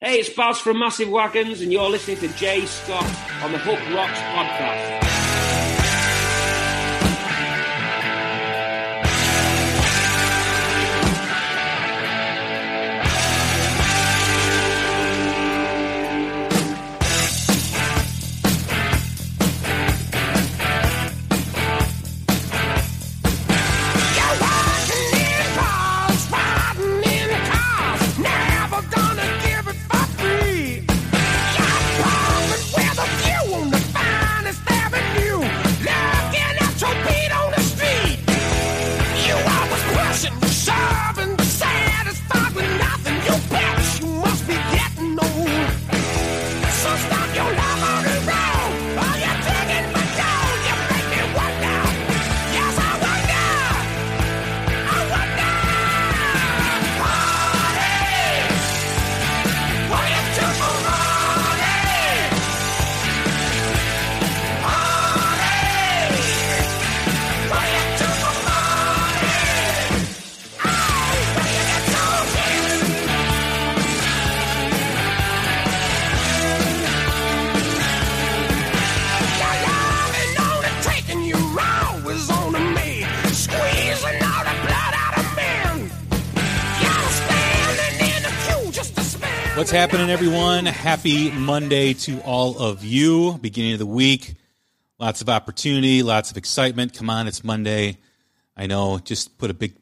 Hey, it's Baz from Massive Wagons, and you're listening to Jay Scott on the Hook Rocks podcast. Happening, everyone? Happy Monday to all of you. Beginning of the week. Lots of opportunity, lots of excitement. Come on, it's Monday. I know, just put a big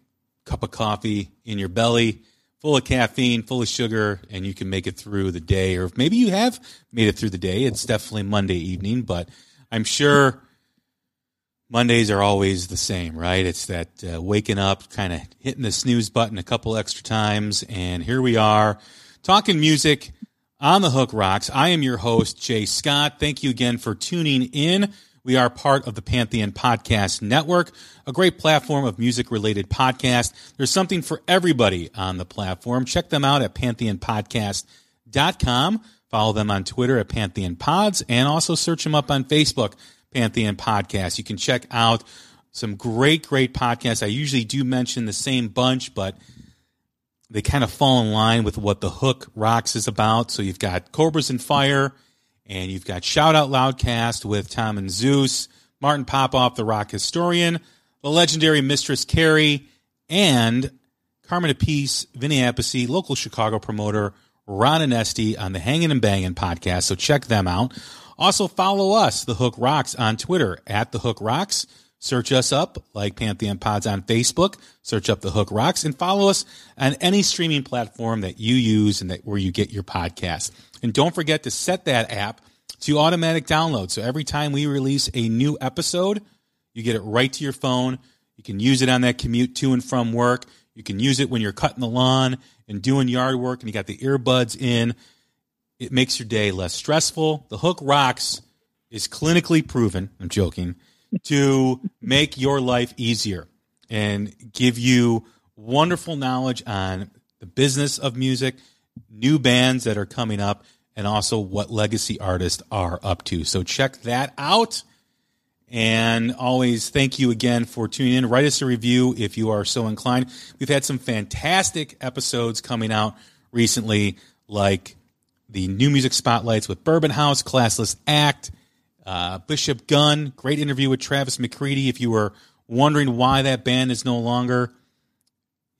cup of coffee in your belly, full of caffeine, full of sugar, and you can make it through the day. Or maybe you have made it through the day. It's definitely Monday evening, but I'm sure Mondays are always the same, right? It's that uh, waking up, kind of hitting the snooze button a couple extra times, and here we are talking music on the Hook Rocks. I am your host, Jay Scott. Thank you again for tuning in. We are part of the Pantheon Podcast Network, a great platform of music related podcasts. There's something for everybody on the platform. Check them out at pantheonpodcast.com. Follow them on Twitter at Pantheon Pods and also search them up on Facebook, Pantheon Podcast. You can check out some great, great podcasts. I usually do mention the same bunch, but they kind of fall in line with what the Hook Rocks is about. So you've got Cobras and Fire, and you've got Shout Out Loudcast with Tom and Zeus, Martin Popoff, the rock historian, the legendary Mistress Carrie, and Carmine Appice, Vinny Appice, local Chicago promoter, Ron Onesti on the Hanging and Banging podcast. So check them out. Also follow us, The Hook Rocks, on Twitter at The Hook Rocks. Search us up like Pantheon Pods on Facebook. Search up the Hook Rocks and follow us on any streaming platform that you use and that where you get your podcast. And don't forget to set that app to automatic download. So every time we release a new episode, you get it right to your phone. You can use it on that commute to and from work. You can use it when you're cutting the lawn and doing yard work and you got the earbuds in. It makes your day less stressful. The Hook Rocks is clinically proven. I'm joking to make your life easier and give you wonderful knowledge on the business of music, new bands that are coming up, and also what legacy artists are up to. So check that out. And always thank you again for tuning in. Write us a review if you are so inclined. We've had some fantastic episodes coming out recently, like the new music spotlights with Bourbon House, Classless Act, uh, Bishop Gunn, great interview with Travis McCready. If you were wondering why that band is no longer,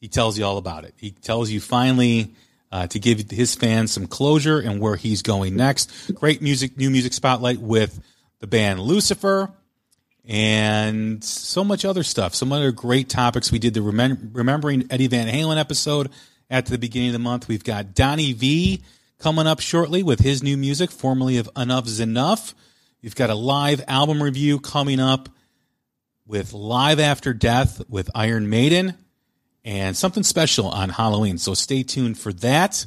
he tells you all about it. He tells you finally uh, to give his fans some closure and where he's going next. Great music, new music spotlight with the band Lucifer and so much other stuff. Some other great topics. We did the Remem- Remembering Eddie Van Halen episode at the beginning of the month. We've got Donnie Vie coming up shortly with his new music, formerly of Enuff Z'Nuff. You've got a live album review coming up with Live After Death with Iron Maiden and something special on Halloween. So stay tuned for that.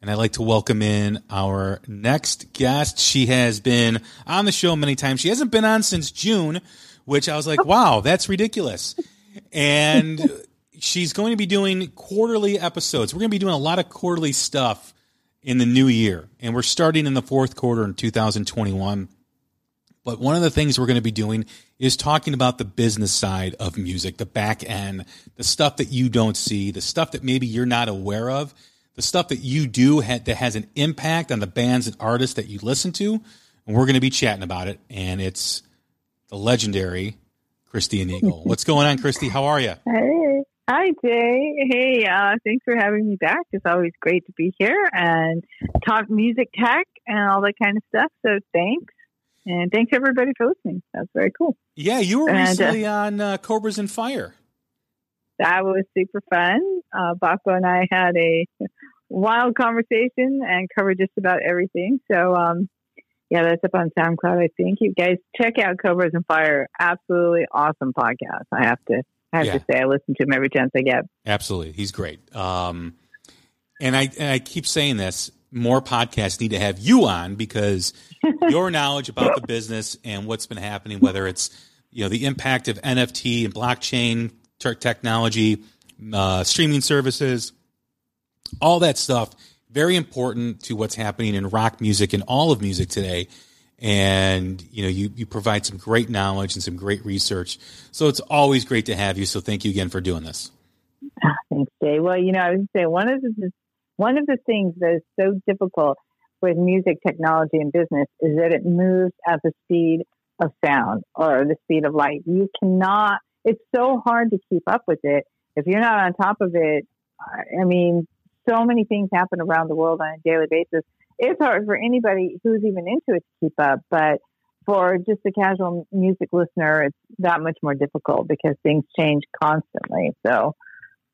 And I'd like to welcome in our next guest. She has been on the show many times. She hasn't been on since June, which I was like, wow, that's ridiculous. And she's going to be doing quarterly episodes. We're going to be doing a lot of quarterly stuff in the new year. And we're starting in the fourth quarter in 2021. But one of the things we're going to be doing is talking about the business side of music, the back end, the stuff that you don't see, the stuff that maybe you're not aware of the stuff that you do ha- that has an impact on the bands and artists that you listen to. And we're going to be chatting about it. And it's the legendary Kristi Enigl. What's going on, Kristi? How are you? Hey. Hi, Jay. Hey, uh, thanks for having me back. It's always great to be here and talk music tech and all that kind of stuff. So thanks. And thanks everybody for listening. That's very cool. Yeah, you were and, recently uh, on uh, Cobras and Fire. That was super fun. Uh, Baco and I had a wild conversation and covered just about everything. So, um, yeah, that's up on SoundCloud. I think you guys check out Cobras and Fire. Absolutely awesome podcast. I have to, I have yeah. to say, I listen to him every chance I get. Absolutely, he's great. Um, and I and I keep saying this. More podcasts need to have you on because your knowledge about the business and what's been happening, whether it's you know the impact of NFT and blockchain technology, uh, streaming services, all that stuff very important to what's happening in rock music and all of music today. And you know, you you provide some great knowledge and some great research. So it's always great to have you. So thank you again for doing this. Ah, thanks, Jay. Well, you know, I would say one of the one of the things that is so difficult with music technology and business is that it moves at the speed of sound or the speed of light. You cannot. It's so hard to keep up with it if you're not on top of it. I mean, so many things happen around the world on a daily basis. It's hard for anybody who's even into it to keep up, but for just a casual music listener, it's that much more difficult because things change constantly. So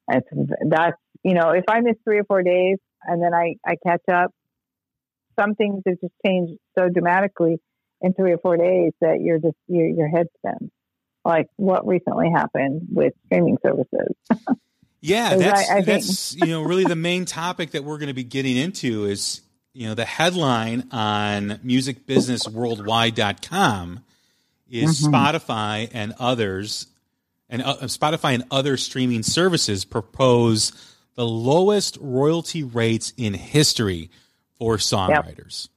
that's, you know, if I miss three or four days and then I, I catch up, some things have just changed so dramatically in three or four days that you're just, your, your head spins. Like what recently happened with streaming services. Yeah, that's I, I that's you know really the main topic that we're going to be getting into is you know the headline on musicbusinessworldwide.com is mm-hmm. Spotify and others and uh, Spotify and other streaming services propose the lowest royalty rates in history for songwriters.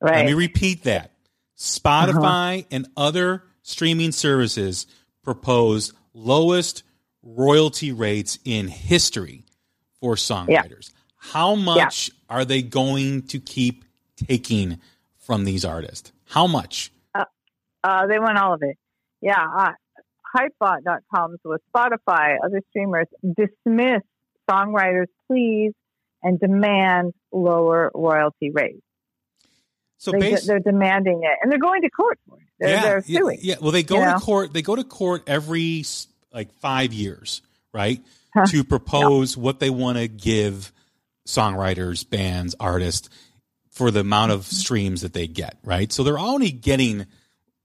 Yep. Right. Let me repeat that. Spotify uh-huh. and other streaming services propose lowest royalty rates in history for songwriters. Yeah. How much yeah. are they going to keep taking from these artists? How much? Uh, uh, they want all of it. Yeah. Uh, Hypebot.com with Spotify, other streamers dismiss songwriters' please and demand lower royalty rates. So they, are demanding it, and they're going to court for it. They're, yeah, they're suing. Yeah, well, they go to know? court. They go to court every like five years, right? Huh. To propose what they want to give songwriters, bands, artists for the amount of streams that they get, right? So they're only getting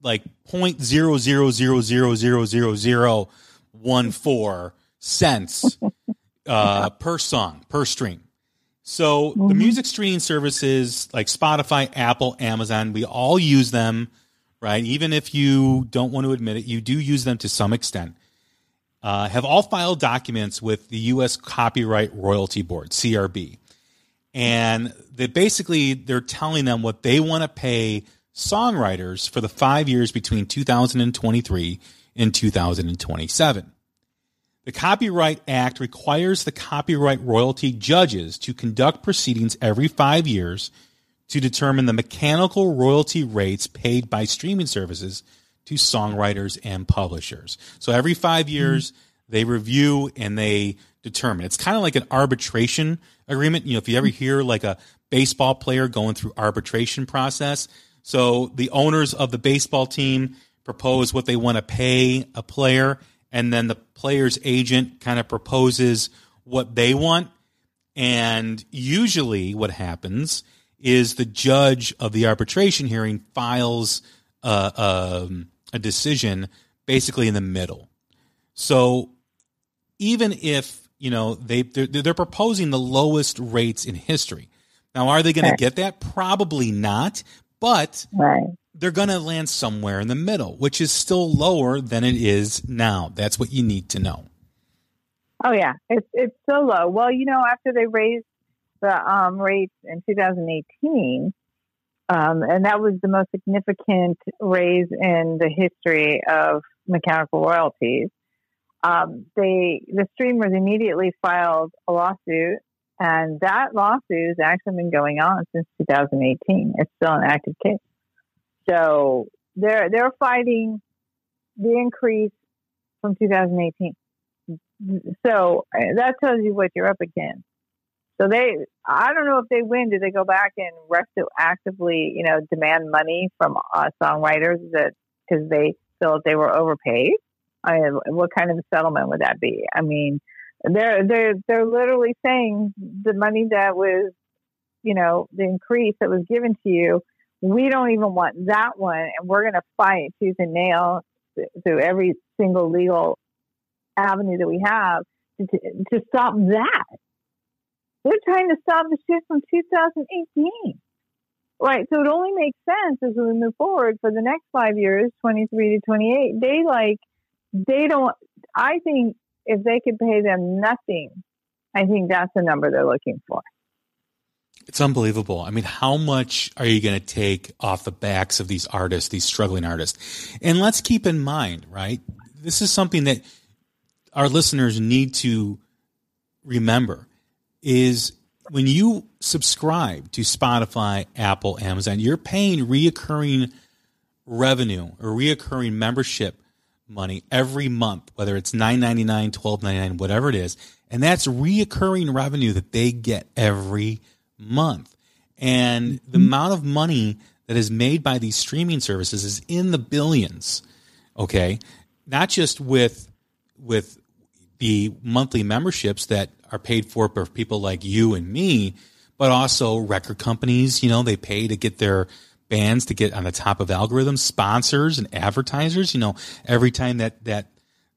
like point zero zero zero zero zero zero zero one four cents uh, per song per stream. So mm-hmm. the music streaming services like Spotify, Apple, Amazon, we all use them, right? Even if you don't want to admit it, you do use them to some extent uh, have all filed documents with the U.S. Copyright Royalty Board, CRB, and they basically they're telling them what they want to pay songwriters for the five years between 2023 and 2027. The Copyright Act requires the copyright royalty judges to conduct proceedings every five years to determine the mechanical royalty rates paid by streaming services to songwriters and publishers. So every five years, mm-hmm. they review and they determine. It's kind of like an arbitration agreement. You know, if you ever hear like a baseball player going through arbitration process. So the owners of the baseball team propose what they want to pay a player, and then the player's agent kind of proposes what they want. And usually, what happens is the judge of the arbitration hearing files uh, um, a decision basically in the middle. So even if you know they they're, they're proposing the lowest rates in history. Now, are they going to get that? Probably not, but right. They're going to land somewhere in the middle, which is still lower than it is now. That's what you need to know. Oh yeah, it's it's so low. Well, you know, after they raised the um, rates in 2018, um, and that was the most significant raise in the history of mechanical royalties. Um, they, the streamers immediately filed a lawsuit And that lawsuit has actually been going on since 2018. It's still an active case. So they're they're fighting the increase from 2018. So uh, that tells you what you're up against. So they, I don't know if they win. Do they go back and retroactively, you know, demand money from uh, songwriters that because they feel they were overpaid? I mean, what kind of settlement would that be? I mean, they're they're they're literally saying the money that was, you know, the increase that was given to you, we don't even want that one, and we're going to fight tooth and nail through every single legal avenue that we have to, to stop that. They're trying to stop the shit from 2018. Right. So it only makes sense as we move forward for the next five years, 23 to 28. They like, they don't, I think if they could pay them nothing, I think that's the number they're looking for. It's unbelievable. I mean, how much are you going to take off the backs of these artists, these struggling artists? And let's keep in mind, right? This is something that our listeners need to remember is when you subscribe to Spotify, Apple, Amazon, you're paying reoccurring revenue or reoccurring membership money every month, whether it's nine ninety nine, twelve ninety nine, whatever it is, and that's reoccurring revenue that they get every month. And the mm-hmm. amount of money that is made by these streaming services is in the billions. Okay, not just with with the monthly memberships that are paid for by people like you and me, but also record companies. You know, they pay to get their bands to get on the top of algorithms, sponsors and advertisers. You know, every time that that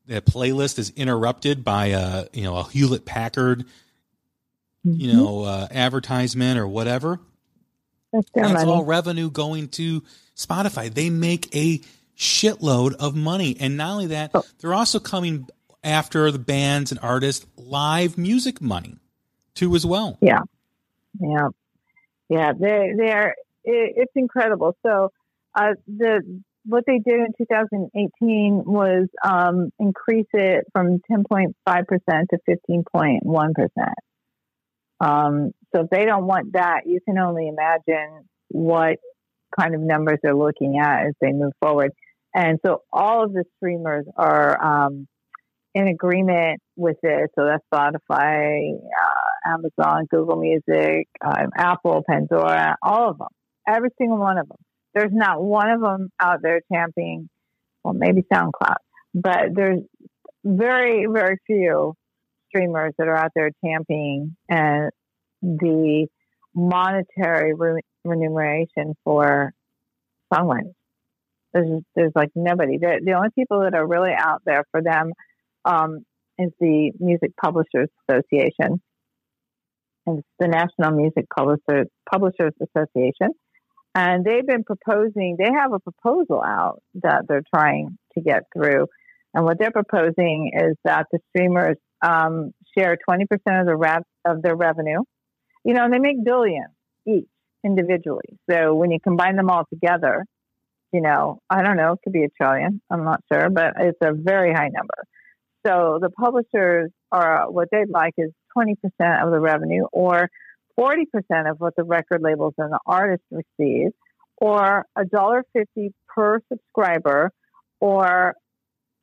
that playlist is interrupted by a you know a Hewlett Packard, you mm-hmm. know, uh, advertisement or whatever, that's, that's all revenue going to Spotify. They make a shitload of money, and not only that, oh. they're also coming after the bands and artists live music money too as well. Yeah, yeah, yeah. They they're it, it's incredible. So uh, the what they did in 2018 was um, increase it from 10.5 percent to 15.1 percent. Um, so if they don't want that, you can only imagine what kind of numbers they're looking at as they move forward. And so all of the streamers are um, in agreement with this. So that's Spotify, uh, Amazon, Google Music, um, Apple, Pandora, all of them, every single one of them. There's not one of them out there championing, well, maybe SoundCloud, but there's very, very few streamers that are out there championing and the monetary re- remuneration for songwriters. There's, there's like nobody. The, the only people that are really out there for them um, is the Music Publishers Association. And it's the National Music Publishers Association. And they've been proposing, they have a proposal out that they're trying to get through. And what they're proposing is that the streamers um, share 20% of the rev- of their revenue. You know, and they make billions each individually. So when you combine them all together, you know, I don't know, it could be a trillion. I'm not sure, but it's a very high number. So the publishers are what they'd like is 20% of the revenue or 40% of what the record labels and the artists receive or $1.50 per subscriber or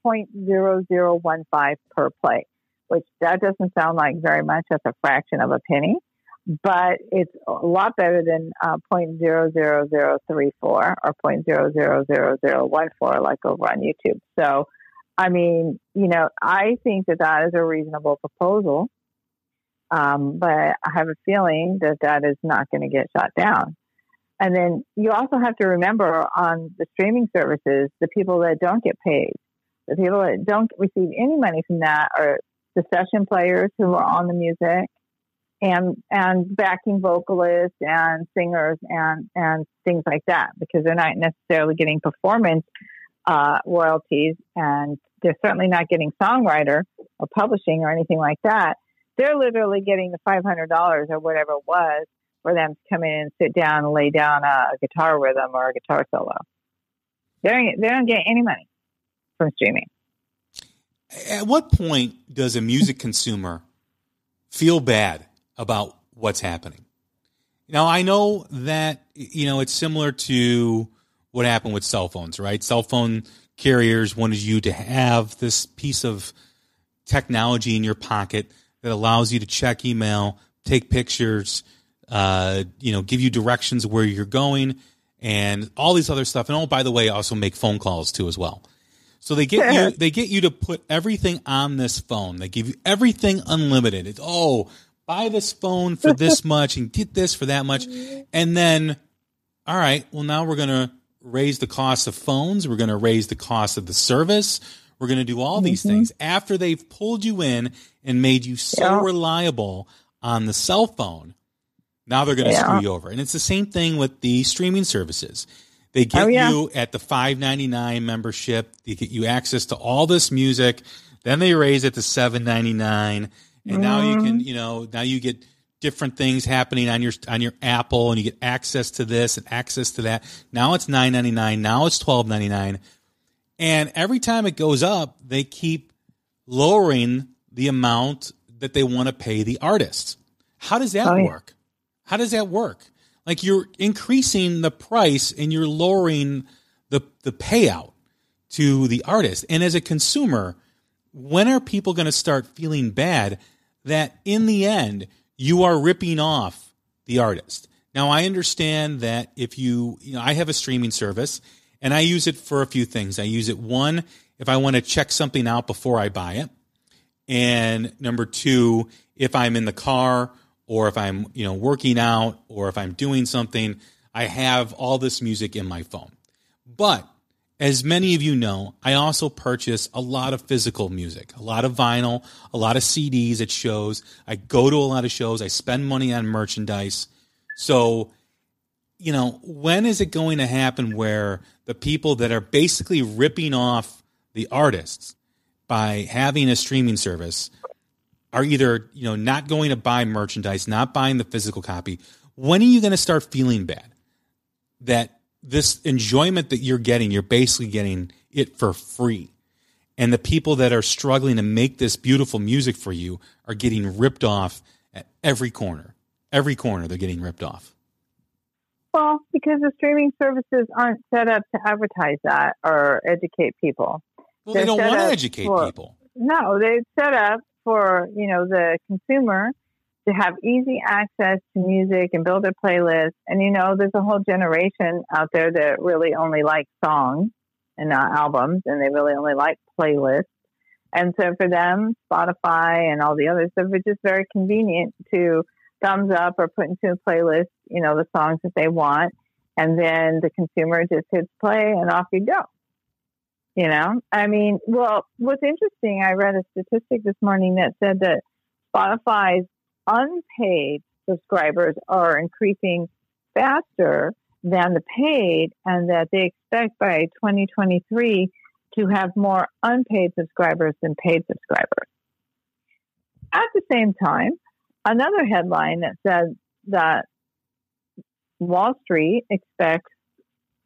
0.0015 per play, which that doesn't sound like very much. That's a fraction of a penny, but it's a lot better than uh, 0.00034 or 0.00014 like over on YouTube. So I mean, you know, I think that that is a reasonable proposal, um, but I have a feeling that that is not going to get shot down. And then you also have to remember on the streaming services, the people that don't get paid, the people that don't receive any money from that are the session players who are on the music and and backing vocalists and singers and and things like that because they're not necessarily getting performance uh, royalties, and they're certainly not getting songwriter or publishing or anything like that. They're literally getting the five hundred dollars or whatever it was for them to come in and sit down and lay down a, guitar rhythm or a guitar solo. They they don't get any money from streaming. At what point does a music consumer feel bad about what's happening. Now, I know that, you know, it's similar to what happened with cell phones, right? Cell phone carriers wanted you to have this piece of technology in your pocket that allows you to check email, take pictures, uh, you know, give you directions where you're going and all these other stuff. And oh, by the way, also make phone calls too as well. So they get you they get you to put everything on this phone. They give you everything unlimited. It's oh, buy this phone for this much and get this for that much. And then all right, well now we're going to raise the cost of phones, we're going to raise the cost of the service. We're going to do all these mm-hmm. things after they've pulled you in and made you so yeah. reliable on the cell phone. Now they're going to yeah. screw you over. And it's the same thing with the streaming services. They get oh, yeah. you at the five ninety nine membership. They get you access to all this music. Then they raise it to seven ninety nine, and mm. now you can, you know, now you get different things happening on your on your Apple, and you get access to this and access to that. Now it's nine ninety nine. Now it's twelve ninety nine, and every time it goes up, they keep lowering the amount that they want to pay the artist. How does that oh, work? How does that work? Like you're increasing the price and you're lowering the the payout to the artist. And as a consumer, when are people going to start feeling bad that in the end you are ripping off the artist? Now I understand that if you, you know, I have a streaming service and I use it for a few things. I use it one if I want to check something out before I buy it. And number two, if I'm in the car or if I'm, you know, working out or if I'm doing something, I have all this music in my phone. But as many of you know, I also purchase a lot of physical music, a lot of vinyl, a lot of CDs at shows. I go to a lot of shows. I spend money on merchandise. So, you know, when is it going to happen where the people that are basically ripping off the artists by having a streaming service are either you know not going to buy merchandise, not buying the physical copy, when are you going to start feeling bad that this enjoyment that you're getting, you're basically getting it for free, and the people that are struggling to make this beautiful music for you are getting ripped off at every corner. Every corner, they're getting ripped off. Well, because the streaming services aren't set up to advertise that or educate people. Well, they're they don't want to educate for, people. No, they're set up for you know the consumer to have easy access to music and build a playlist. And you know, there's a whole generation out there that really only like songs and not albums, and they really only like playlists. And so for them, Spotify and all the other stuff is just very convenient to thumbs up or put into a playlist, you know, the songs that they want. And then the consumer just hits play and off you go. You know, I mean, well, what's interesting, I read a statistic this morning that said that Spotify's unpaid subscribers are increasing faster than the paid, and that they expect by 2023 to have more unpaid subscribers than paid subscribers. At the same time, another headline that said that Wall Street expects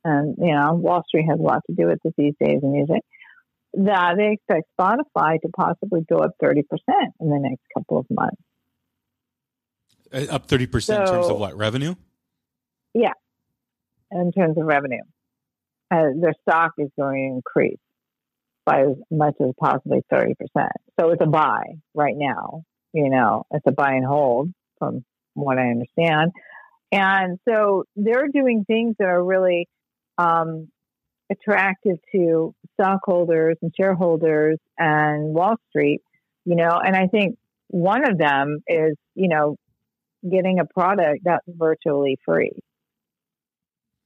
and you know Wall Street has a lot to do with it these days in music. That they expect Spotify to possibly go up thirty percent in the next couple of months. Uh, up thirty percent in terms of what revenue? Yeah, in terms of revenue, uh, their stock is going to increase by as much as possibly thirty percent. So it's a buy right now. You know, it's a buy and hold from what I understand. And so they're doing things that are really um, attractive to stockholders and shareholders and Wall Street, you know, and I think one of them is, you know, getting a product that's virtually free.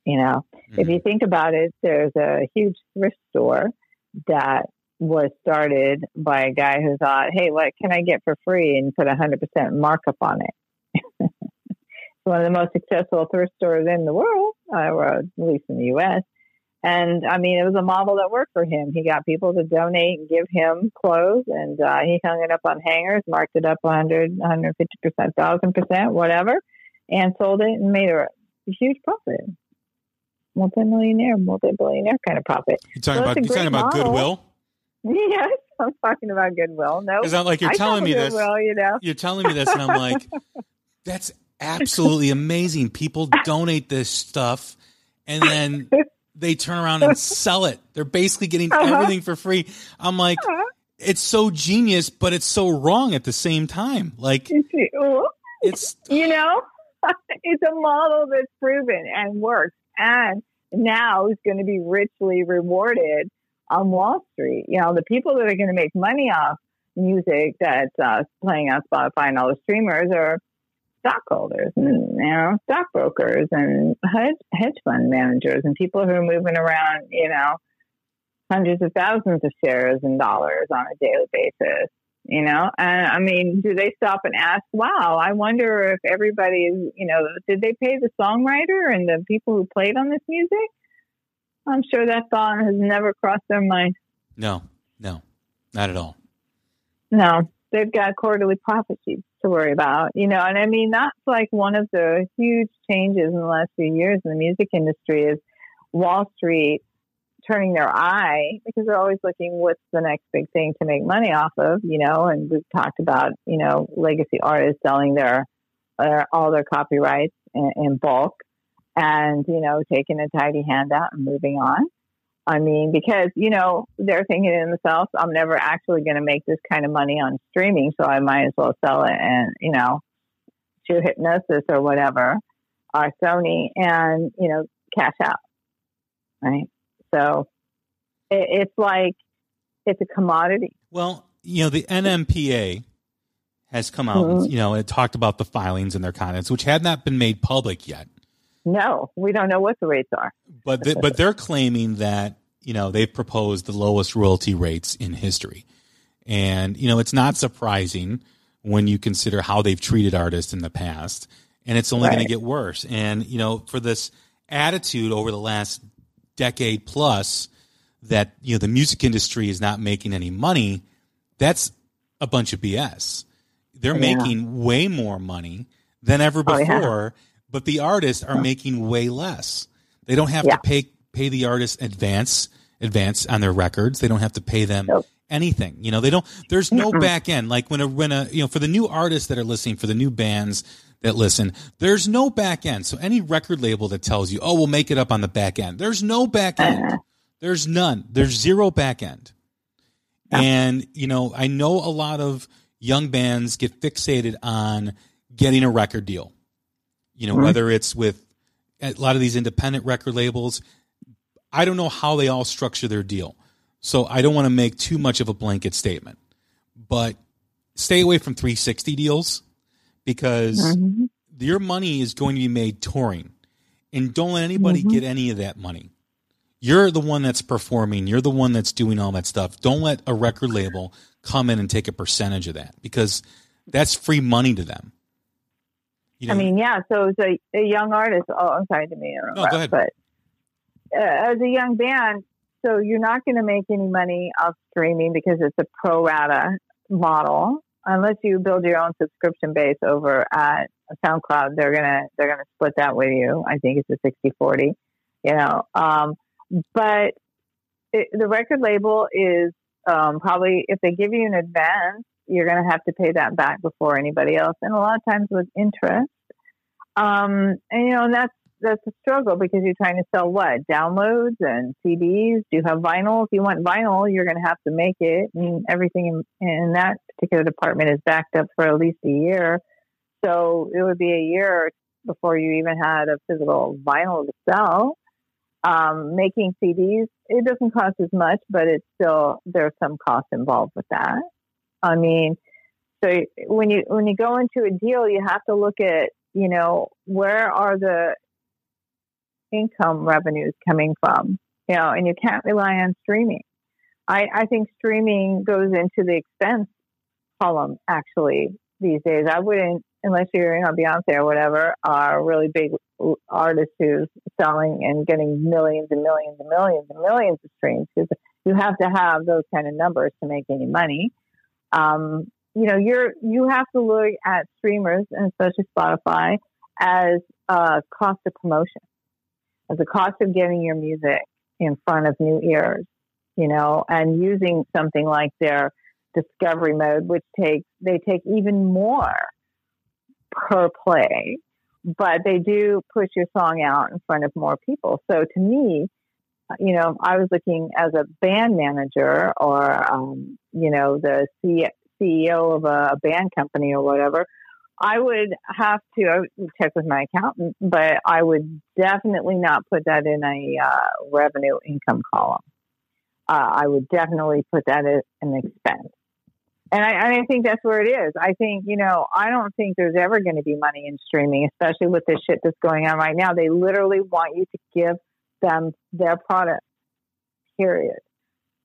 You know, mm-hmm. if you think about it, there's a huge thrift store that was started by a guy who thought, hey, what can I get for free? And put 100% markup on it. one of the most successful thrift stores in the world, uh, or at least in the U.S. And I mean, it was a model that worked for him. He got people to donate and give him clothes, and uh, he hung it up on hangers, marked it up 100, 150 percent, thousand percent, whatever, and sold it and made a huge profit. Multi-millionaire, multi-billionaire kind of profit. You're talking so about you're talking about goodwill? Yes, I'm talking about goodwill. No, is that like you're I telling me this? You know, you're telling me this, and I'm like, That's absolutely amazing. People donate this stuff and then they turn around and sell it. They're basically getting uh-huh. everything for free. I'm like, uh-huh. it's so genius, but it's so wrong at the same time. Like, it's, you know, it's a model that's proven and works and now is going to be richly rewarded on Wall Street. You know, the people that are going to make money off music that's uh, playing on Spotify and all the streamers are stockholders and you know stockbrokers and hedge, hedge fund managers and people who are moving around you know hundreds of thousands of shares and dollars on a daily basis you know? And i mean do they stop and ask wow i wonder if everybody is you know did they pay the songwriter and the people who played on this music? I'm sure that thought has never crossed their mind. No no not at all. No they've got quarterly profit sheets to worry about, you know. And I mean, that's like one of the huge changes in the last few years in the music industry is Wall Street turning their eye because they're always looking what's the next big thing to make money off of, you know. And we've talked about, you know, legacy artists selling their, their all their copyrights in, in bulk and, you know, taking a tidy handout and moving on. I mean, because, you know, they're thinking to themselves, I'm never actually going to make this kind of money on streaming, so I might as well sell it and, you know, to Hipgnosis or whatever, or Sony, and, you know, cash out. Right. So it, it's like, it's a commodity. Well, you know, the NMPA has come out, mm-hmm. you know, it talked about the filings and their contents, which had not been made public yet. No, we don't know what the rates are. But the, but they're claiming that you know they've proposed the lowest royalty rates in history, and you know it's not surprising when you consider how they've treated artists in the past, and it's only right. going to get worse. And you know for this attitude over the last decade plus that you know the music industry is not making any money, that's a bunch of BS. They're yeah. making way more money than ever before. Oh, yeah but the artists are making way less. They don't have yeah. to pay pay the artists advance advance on their records. They don't have to pay them nope. anything. You know, they don't. There's no mm back end. Like when a when a you know for the new artists that are listening, for the new bands that listen, there's no back end. So any record label that tells you, oh, we'll make it up on the back end, there's no back end. Uh-huh. There's none. There's zero back end. Yeah. And you know, I know a lot of young bands get fixated on getting a record deal you know, mm-hmm. whether it's with a lot of these independent record labels. I don't know how they all structure their deal. So I don't want to make too much of a blanket statement. But stay away from 360 deals because mm-hmm. your money is going to be made touring. And don't let anybody mm-hmm. get any of that money. You're the one that's performing, you're the one that's doing all that stuff. Don't let a record label come in and take a percentage of that because that's free money to them. You know, I mean, yeah. So as a, a young artist, oh, I'm sorry to me, no, go ahead. but uh, as a young band, so you're not going to make any money off streaming because it's a pro rata model, unless you build your own subscription base over at SoundCloud. They're gonna they're gonna split that with you. I think it's a 60-40, You know, um, but it, the record label is um, probably if they give you an advance you're going to have to pay that back before anybody else, and a lot of times with interest. Um, and you know, and that's that's a struggle because you're trying to sell what downloads and CDs. Do you have vinyl? If you want vinyl, you're going to have to make it, and everything in, in that particular department is backed up for at least a year. So it would be a year before you even had a physical vinyl to sell. Um, making CDs, it doesn't cost as much, but it's still there's some cost involved with that. I mean, so when you when you go into a deal, you have to look at you know where are the income revenues coming from, you know, and you can't rely on streaming. I, I think streaming goes into the expense column actually these days. I wouldn't unless you're you know Beyonce or whatever, are really big artist who's selling and getting millions and millions and millions and millions of streams because you have to have those kind of numbers to make any money um, you know, you're you have to look at streamers and especially Spotify as a cost of promotion, as a cost of getting your music in front of new ears, you know, and using something like their discovery mode, which takes they take even more per play, but they do push your song out in front of more people. So to me, you know, I was looking as a band manager or, um, you know, the C- CEO of a band company or whatever, I would have to I would check with my accountant, but I would definitely not put that in a uh, revenue income column. Uh, I would definitely put that as an expense. And I, I think that's where it is. I think, you know, I don't think there's ever going to be money in streaming, especially with this shit that's going on right now. They literally want you to give them their product, period.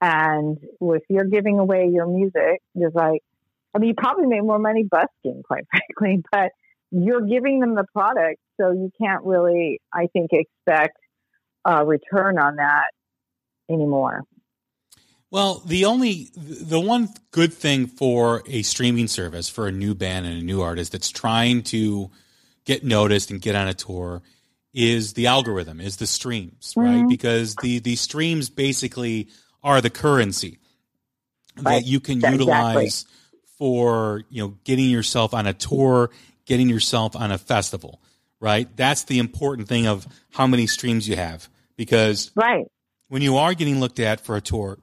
And if you're giving away your music, there's like, I mean, you probably make more money busking, quite frankly, but you're giving them the product, so you can't really, I think, expect a return on that anymore. Well, the only the one good thing for a streaming service for a new band and a new artist that's trying to get noticed and get on a tour is the algorithm, is the streams, mm-hmm. right? Because the the streams basically are the currency right. that you can utilize exactly. for, you know, getting yourself on a tour, getting yourself on a festival, right? That's the important thing of how many streams you have because right. when you are getting looked at for a tour,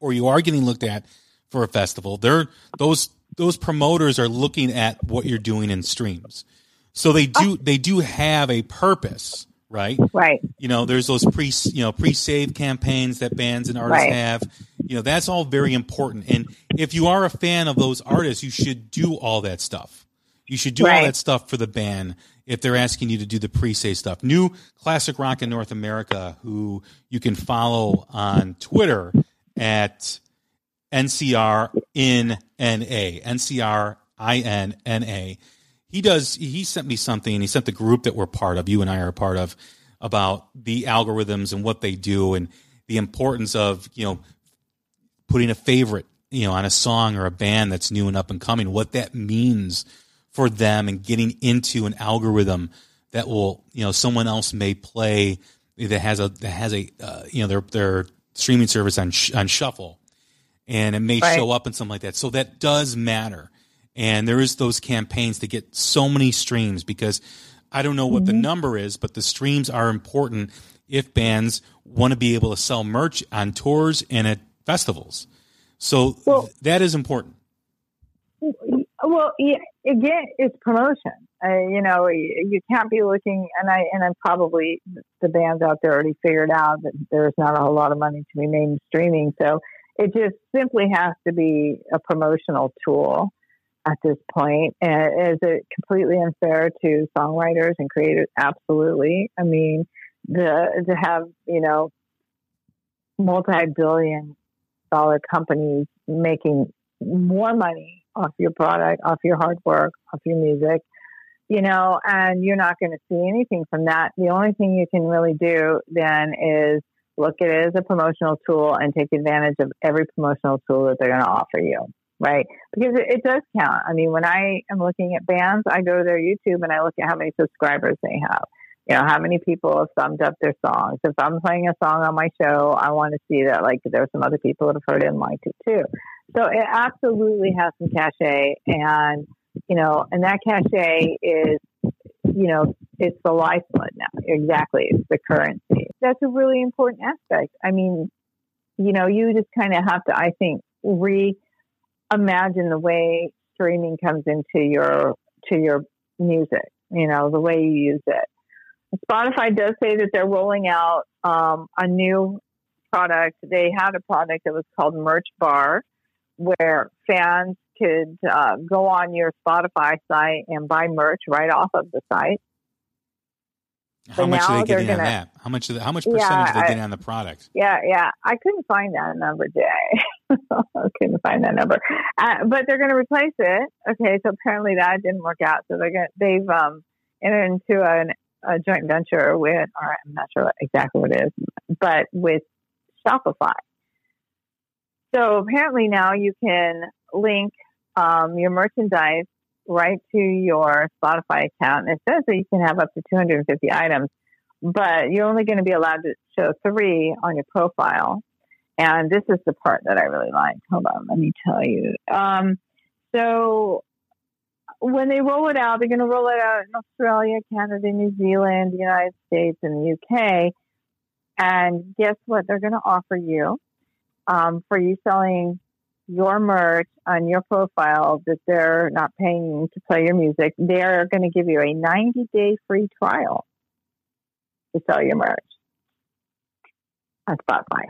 or you are getting looked at for a festival, they're those those promoters are looking at what you're doing in streams. So they oh. do they do have a purpose, right? Right. You know, there's those pre you know pre-save campaigns that bands and artists right. have. You know, that's all very important. And if you are a fan of those artists, you should do all that stuff. You should do right. all that stuff for the band if they're asking you to do the pre-save stuff. New Classic Rock in North America, who you can follow on Twitter at NCR in NA, NCR INNA. He does, he sent me something and he sent the group that we're part of, you and I are a part of, about the algorithms and what they do and the importance of, you know, putting a favorite, you know, on a song or a band that's new and up and coming, what that means for them and getting into an algorithm that will, you know, someone else may play that has a, that has a, uh, you know, their, their streaming service on sh- on shuffle, and it may right. show up and something like that. So that does matter, and there is those campaigns to get so many streams because I don't know what mm-hmm. the number is, but the streams are important if bands want to be able to sell merch on tours and at festivals. So well, th- that is important. Well, yeah, again, it's promotion. Uh, you know, you can't be looking, and I and I'm probably the bands out there already figured out that there's not a whole lot of money to be made in streaming. So it just simply has to be a promotional tool at this point. And is it completely unfair to songwriters and creators? Absolutely. I mean, the to have you know multi-billion dollar companies making more money off your product, off your hard work, off your music, you know, and you're not going to see anything from that. The only thing you can really do then is look at it as a promotional tool and take advantage of every promotional tool that they're going to offer you, right? Because it, it does count. I mean, when I am looking at bands, I go to their YouTube and I look at how many subscribers they have. You know, how many people have thumbed up their songs. If I'm playing a song on my show, I want to see that like there's some other people that have heard it and liked it too. So it absolutely has some cachet and you know, and that cachet is, you know, it's the lifeblood now. Exactly. It's the currency. That's a really important aspect. I mean, you know, you just kind of have to, I think, reimagine the way streaming comes into your, to your music, you know, the way you use it. Spotify does say that they're rolling out um, a new product. They had a product that was called Merch Bar, where fans could uh, go on your Spotify site and buy merch right off of the site. How but much are they getting gonna, on that? How much? How much percentage yeah, are they getting on the product? Yeah, yeah. I couldn't find that number, Jay. I couldn't find that number. Uh, but they're going to replace it. Okay, so apparently that didn't work out. So they're going they've um, entered into an, a joint venture with, or I'm not sure exactly what it is, but with Shopify. So apparently now you can link um, your merchandise right to your Spotify account. And it says that you can have up to 250 items, but you're only going to be allowed to show three on your profile. And this is the part that I really like. Hold on, let me tell you. Um, so when they roll it out, they're going to roll it out in Australia, Canada, New Zealand, the United States, and the UK. And guess what? They're going to offer you um, for you selling your merch on your profile that they're not paying to play your music. They're going to give you a 90 day free trial to sell your merch on Spotify.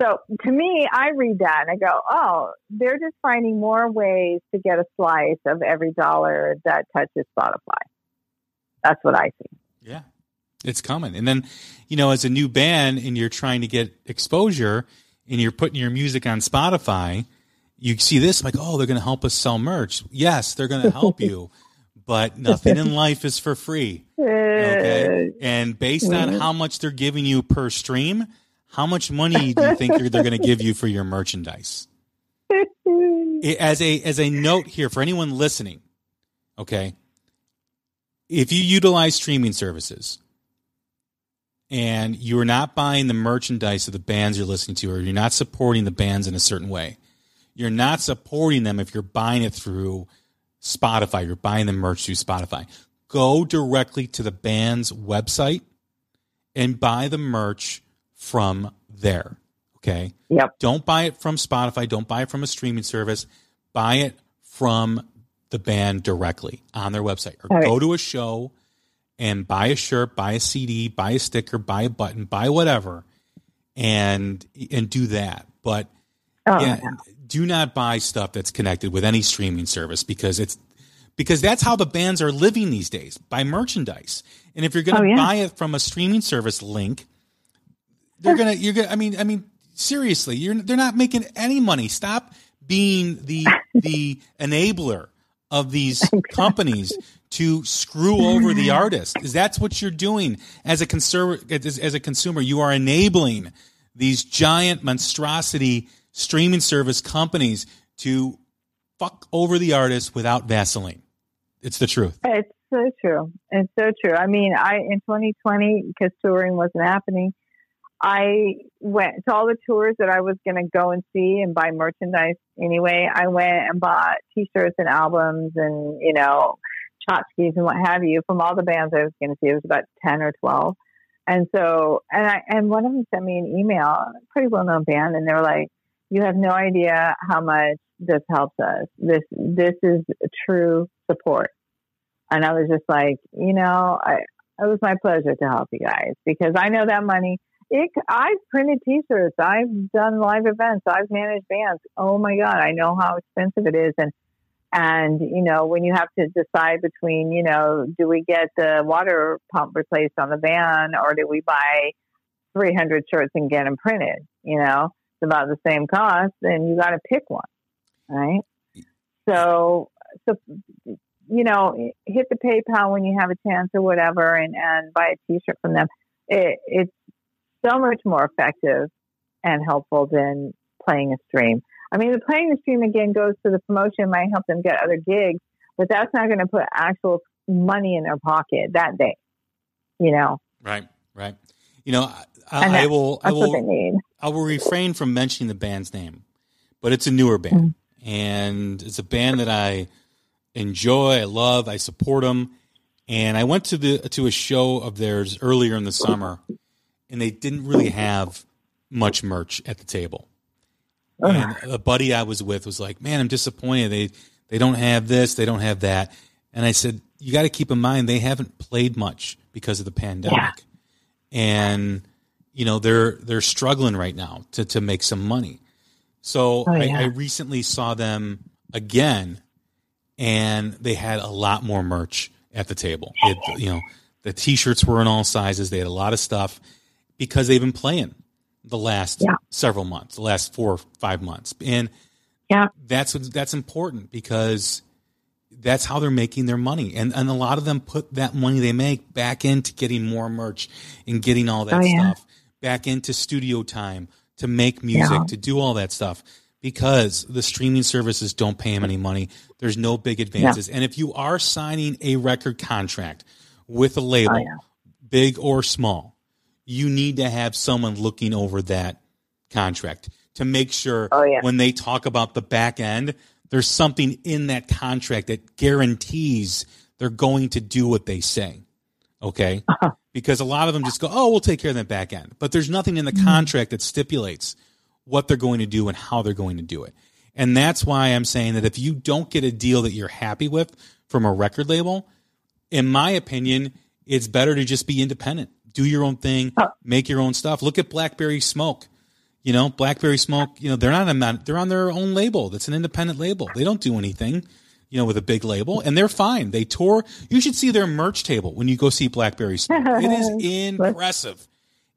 So to me, I read that and I go, oh, they're just finding more ways to get a slice of every dollar that touches Spotify. That's what I see. Yeah, it's coming. And then, you know, as a new band and you're trying to get exposure and you're putting your music on Spotify, you see this like, oh, they're going to help us sell merch. Yes, they're going to help you, but nothing in life is for free. Okay. And based on how much they're giving you per stream, how much money do you think they're, they're going to give you for your merchandise? As a as a note here for anyone listening, okay, if you utilize streaming services and you're not buying the merchandise of the bands you're listening to, or you're not supporting the bands in a certain way, you're not supporting them if you're buying it through Spotify. You're buying the merch through Spotify. Go directly to the band's website and buy the merch from there. Okay. Yep. Don't buy it from Spotify. Don't buy it from a streaming service. Buy it from the band directly on their website or All go to a show and buy a shirt, buy a CD, buy a sticker, buy a button, buy whatever and and do that. But Oh, yeah, yeah. do not buy stuff that's connected with any streaming service because it's because that's how the bands are living these days by merchandise. And if you're going to Oh, yeah. buy it from a streaming service link, they're gonna you're gonna. I mean, I mean, seriously, you're they're not making any money. Stop being the the enabler of these companies to screw over the artist. Is that's what you're doing as a consumer? As, as a consumer, you are enabling these giant monstrosity streaming service companies to fuck over the artist without Vaseline. It's the truth. It's so true. It's so true. I mean, I in 2020 because touring wasn't happening, I went to all the tours that I was going to go and see and buy merchandise anyway. I went and bought T-shirts and albums and you know tchotchkes and what have you from all the bands I was going to see. It was about 10 or 12. And so, and I, and one of them sent me an email, pretty well known band, and they were like, you have no idea how much this helps us. This, this is true support. And I was just like, you know, I, it was my pleasure to help you guys because I know that money. It, I've printed T-shirts. I've done live events. I've managed bands. Oh my God, I know how expensive it is. And and you know, when you have to decide between, you know, do we get the water pump replaced on the van or do we buy 300 shirts and get them printed? You know, it's about the same cost. Then you got to pick one, right? So, so you know, hit the PayPal when you have a chance or whatever, and and buy a T-shirt from them. It, it's so much more effective and helpful than playing a stream. I mean, the playing the stream again goes to the promotion, might help them get other gigs, but that's not going to put actual money in their pocket that day. You know, Right, right. You know, I, I will, I will. I will refrain from mentioning the band's name, but it's a newer band, mm-hmm. and it's a band that I enjoy, I love, I support them. And I went to the to a show of theirs earlier in the summer, and they didn't really have much merch at the table. Uh-huh. And a buddy I was with was like, "Man, I'm disappointed. They they don't have this, they don't have that." And I said, "You got to keep in mind they haven't played much because of the pandemic, and you know they're they're struggling right now to to make some money." So Oh, I. I recently saw them again, and they had a lot more merch at the table. It, you know, the T-shirts were in all sizes. They had a lot of stuff because they've been playing the last Yeah. several months, the last four or five months, and Yeah. that's that's important because that's how they're making their money, and and a lot of them put that money they make back into getting more merch and getting all that Oh, yeah. stuff back into studio time to make music Yeah. to do all that stuff because the streaming services don't pay them any money. There's no big advances, and if you are signing a record contract with a label, Oh, big or small, you need to have someone looking over that contract to make sure Oh, yeah. when they talk about the back end There's something in that contract that guarantees they're going to do what they say. Okay. Uh-huh. Because a lot of them just go, oh, we'll take care of that back end. But there's nothing in the mm-hmm. contract that stipulates what they're going to do and how they're going to do it. And that's why I'm saying that if you don't get a deal that you're happy with from a record label, in my opinion, it's better to just be independent. Do your own thing, make your own stuff. Look at Blackberry Smoke. You know, Blackberry Smoke, you know, they're not a, they're on their own label. That's an independent label. They don't do anything, you know, with a big label and they're fine. They tour. You should see their merch table when you go see Blackberry Smoke. It is impressive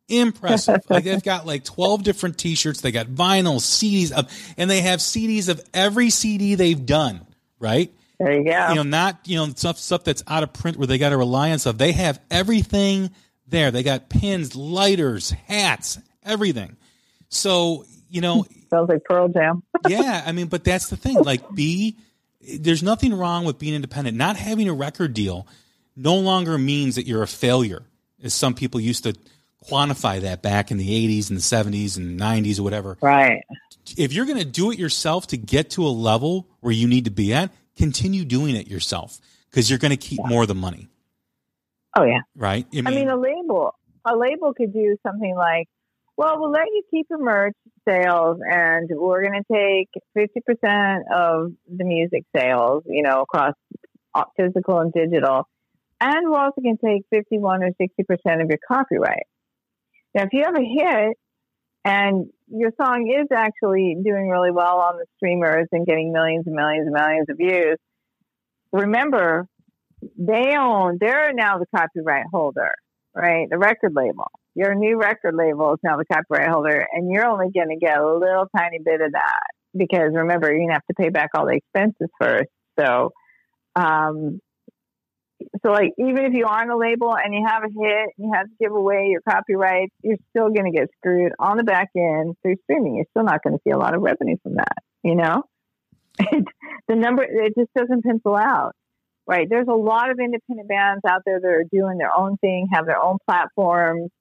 impressive. like they've got like 12 different t-shirts. They got vinyl, CDs of, and they have CDs of every CD they've done, right? There you go. You know, not, you know, stuff, stuff that's out of print where they got a reliance of. They have everything there. They got pins, lighters, hats, everything. So, you know, sounds like Pearl Jam. yeah. I mean, but that's the thing. Like be, there's nothing wrong with being independent. Not having a record deal no longer means that you're a failure, as some people used to quantify that back in the 80s and the 70s and 90s or whatever. Right. If you're going to do it yourself to get to a level where you need to be at, continue doing it yourself because you're going to keep yeah. more of the money. Oh yeah. Right. I mean, I mean, a label, a label could do something like, well, we'll let you keep your merch sales and we're going to take 50% of the music sales, you know, across uh, physical and digital. And we're also going to take 51 or 60% of your copyright. Now, if you have a hit and your song is actually doing really well on the streamers and getting millions and millions and millions of views, remember they own, they're now the copyright holder, right? The record label. Your new record label is now the copyright holder, and you're only going to get a little tiny bit of that because remember, you're going to have to pay back all the expenses first. So, um, so like even if you are on a label and you have a hit and you have to give away your copyrights, you're still going to get screwed on the back end through streaming. You're still not going to see a lot of revenue from that. You know, the number it just doesn't pencil out. Right? There's a lot of independent bands out there that are doing their own thing, have their own platforms.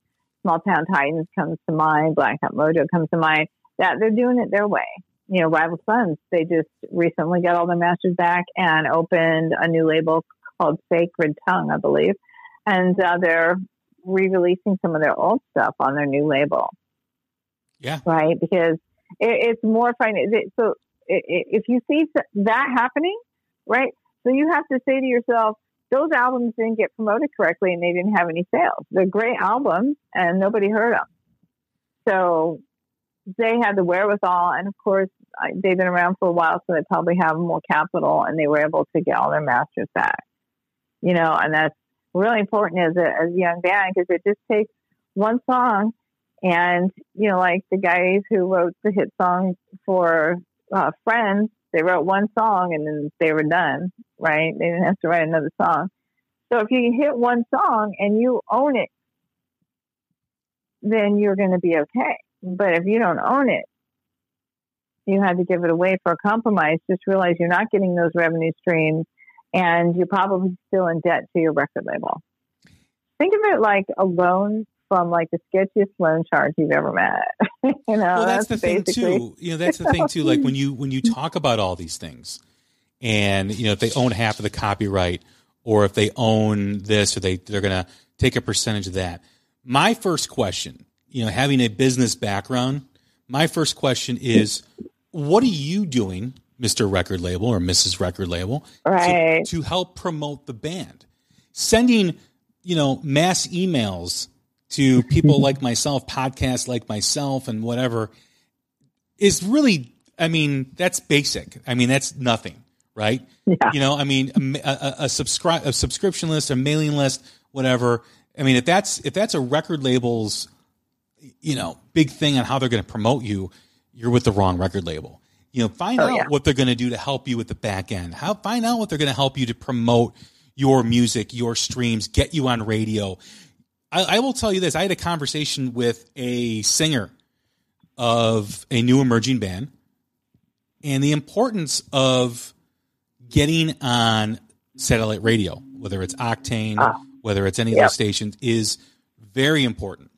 Small Town Titans comes to mind. Black Hat Mojo comes to mind. That they're doing it their way. You know, Rival Sons, they just recently got all their masters back and opened a new label called Sacred Tongue, I believe, and uh, they're re-releasing some of their old stuff on their new label. Yeah, right. Because it, it's more fun. So if you see that happening, right? So you have to say to yourself, those albums didn't get promoted correctly and they didn't have any sales. They're great albums and nobody heard them. So they had the wherewithal, and of course, they've been around for a while, so they probably have more capital, and they were able to get all their masters back you know, and that's really important as a, as a young band because it just takes one song and, you know, like the guys who wrote the hit song for uh, Friends, they wrote one song and then they were done, right? They didn't have to write another song. So if you hit one song and you own it, then you're going to be okay. But if you don't own it, you had to give it away for a compromise. Just realize you're not getting those revenue streams and you're probably still in debt to your record label. Think of it like a loan from like the sketchiest loan shark you've ever met. you know, well, that's, that's the thing too. You know, that's the thing too. Like when you when you talk about all these things, and you know, if they own half of the copyright, or if they own this, or they they're going to take a percentage of that. My first question, you know, having a business background, my first question is, what are you doing Mr. Record Label or Mrs. Record Label right. to, to help promote the band. Sending, you know, mass emails to people like myself, podcasts like myself, and whatever is really, I mean, that's basic. I mean, that's nothing, right? Yeah. You know, I mean, a, a, a subscribe, a subscription list, a mailing list, whatever. I mean, if that's if that's a record label's, you know, big thing on how they're going to promote you, you're with the wrong record label. You know, find oh, out yeah. what they're going to do to help you with the back end. How find out what they're going to help you to promote your music, your streams, get you on radio. I, I will tell you this: I had a conversation with a singer of a new emerging band, and the importance of getting on satellite radio, whether it's Octane, ah, whether it's any of those stations, is very important.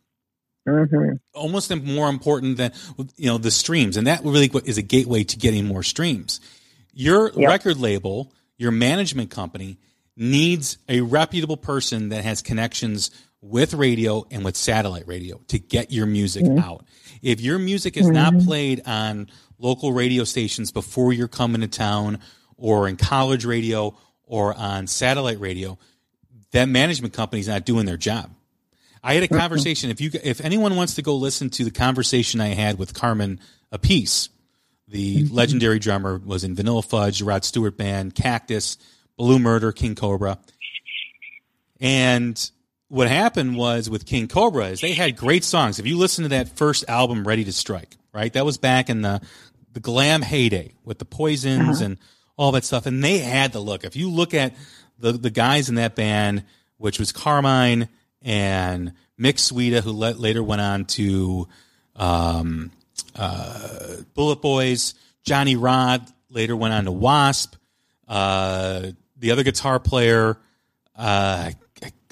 Mm-hmm. Almost more important than you know the streams, and that really is a gateway to getting more streams. Your Yep. record label, your management company needs a reputable person that has connections with radio and with satellite radio to get your music mm-hmm. out. If your music is not mm-hmm. played on local radio stations before you're coming to town or in college radio or on satellite radio, that management company's not doing their job. I had a mm-hmm. conversation. If you, if anyone wants to go listen to the conversation I had with Carmine Appice, the legendary drummer, was in Vanilla Fudge, Rod Stewart Band, Cactus, Blue Murder, King Cobra, and what happened was with King Cobra is they had great songs. If you listen to that first album, Ready to Strike, right? That was back in the the glam heyday with the Poisons and all that stuff, and they had the look. If you look at the the guys in that band, which was Carmine and Mick Sweda, who let, later went on to um, uh, Bullet Boys, Johnny Rod later went on to Wasp. Uh, the other guitar player, uh,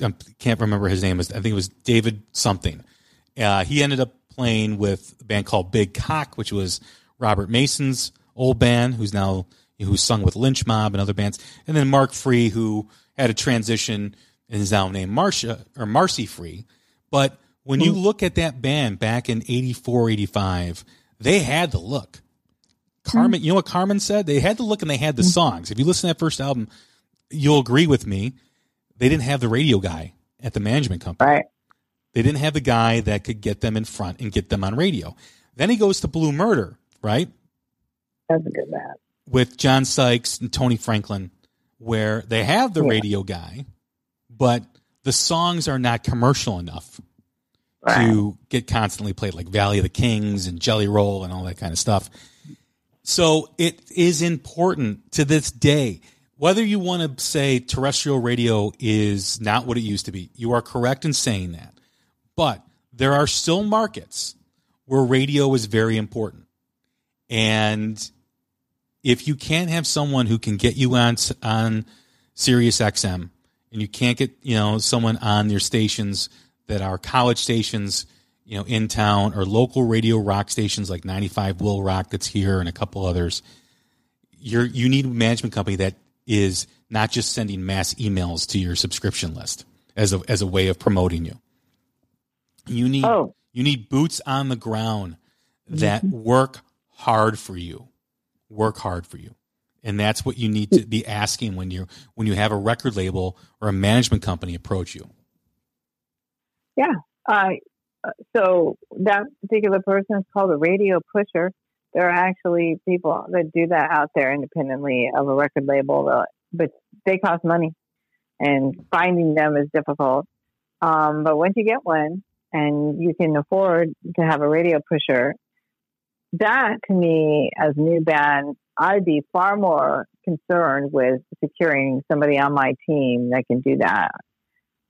I, can't remember his name. I think it was David something. Uh, he ended up playing with a band called Big Cock, which was Robert Mason's old band, who's now who's sung with Lynch Mob and other bands, and then Mark Free, who had a transition and is now named Marcia or Marcy Free. But when you look at that band back in 84, 85, they had the look. Carmine, you know what Carmine said? They had the look and they had the songs. If you listen to that first album, you'll agree with me. They didn't have the radio guy at the management company. Right. They didn't have the guy that could get them in front and get them on radio. Then he goes to Blue Murder, right? That's a good band. With John Sykes and Tony Franklin, where they have the Yeah. radio guy, but the songs are not commercial enough Right. to get constantly played, like Valley of the Kings and Jelly Roll and all that kind of stuff. So it is important to this day. Whether you want to say terrestrial radio is not what it used to be, you are correct in saying that. But there are still markets where radio is very important. And if you can't have someone who can get you on on Sirius XM and you can't get, you know, someone on your stations that are college stations, you know, in town or local radio rock stations like 95 Will Rock that's here and a couple others, you're you need a management company that is not just sending mass emails to your subscription list as a as a way of promoting you. You need Oh. you need boots on the ground that work hard for you. Work hard for you. And that's what you need to be asking when you when you have a record label or a management company approach you. Yeah. Uh, so that particular person is called a radio pusher. There are actually people that do that out there independently of a record label, but they cost money, and finding them is difficult. Um, but once you get one and you can afford to have a radio pusher, that to me, as a new band, I'd be far more concerned with securing somebody on my team that can do that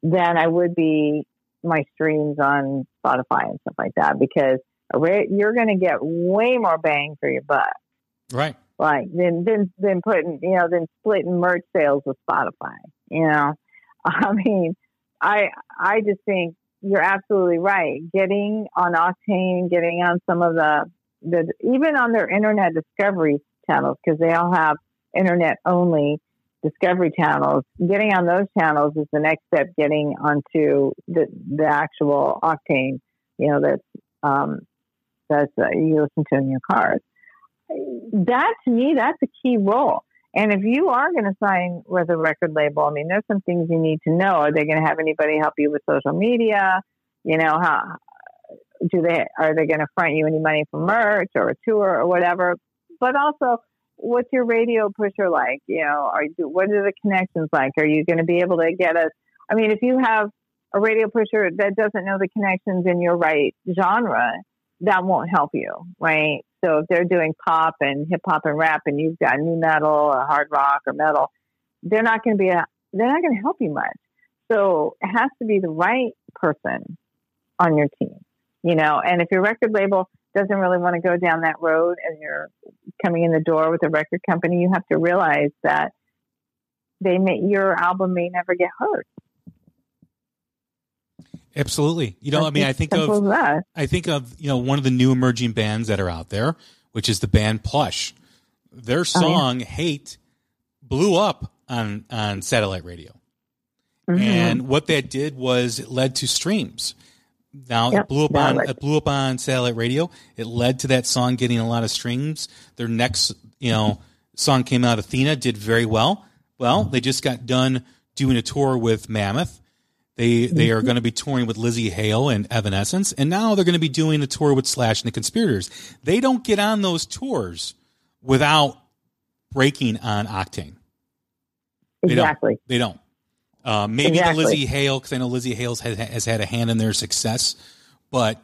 than I would be my streams on Spotify and stuff like that because you're going to get way more bang for your buck, Right. like then, than than putting you know then splitting merch sales with Spotify. You know, I mean, I I just think you're absolutely right. Getting on Octane, getting on some of the the even on their internet discovery channels because they all have internet only discovery channels. Getting on those channels is the next step. Getting onto the the actual Octane, you know, that's um, that's uh, you listen to in your cars. That to me, that's a key role. And if you are going to sign with a record label, I mean, there's some things you need to know. Are they going to have anybody help you with social media? You know, how do they are they going to front you any money for merch or a tour or whatever? But also, what's your radio pusher like? You know, are you, what are the connections like? Are you going to be able to get us? I mean, if you have a radio pusher that doesn't know the connections in your right genre, that won't help you, right? So if they're doing pop and hip hop and rap, and you've got nu metal or hard rock or metal, they're not going to be a, they're not going to help you much. So it has to be the right person on your team, you know. And if your record label doesn't really want to go down that road, and you're coming in the door with a record company, you have to realize that they may your album may never get heard. Absolutely. You know, I mean, I think of. I think of you know one of the new emerging bands that are out there, which is the band Plush. their song "Hate" blew up on on satellite radio, Mm-hmm. and what that did was it led to streams. Now it blew up yeah, on it blew up on satellite radio. It led to that song getting a lot of streams. Their next, you know, song came out. Athena did very well. Well, they just got done doing a tour with Mammoth. They they Mm-hmm. are going to be touring with Lzzy Hale and Evanescence, and now they're going to be doing a tour with Slash and the Conspirators. They don't get on those tours without breaking on Octane. They don't. exactly. They don't. Uh, maybe Exactly. the Lzzy Hale, because I know Lzzy Hale has, has had a hand in their success, but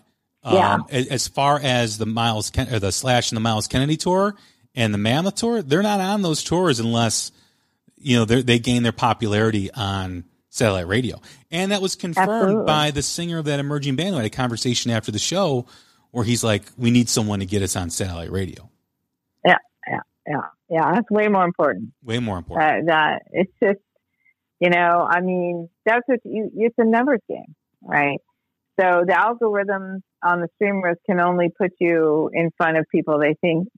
um, Yeah. a- as far as the Myles Ken- or the Slash and the Myles Kennedy tour and the Mammoth tour, they're not on those tours unless you know they gain their popularity on satellite radio, and that was confirmed Absolutely. by the singer of that emerging band. who had a conversation after the show where he's like, "We need someone to get us on satellite radio." Yeah, yeah, yeah, yeah. That's way more important. Way more important. Uh, that it's just, you know, I mean, that's what you. It's a numbers game, right? So the algorithms on the streamers can only put you in front of people they think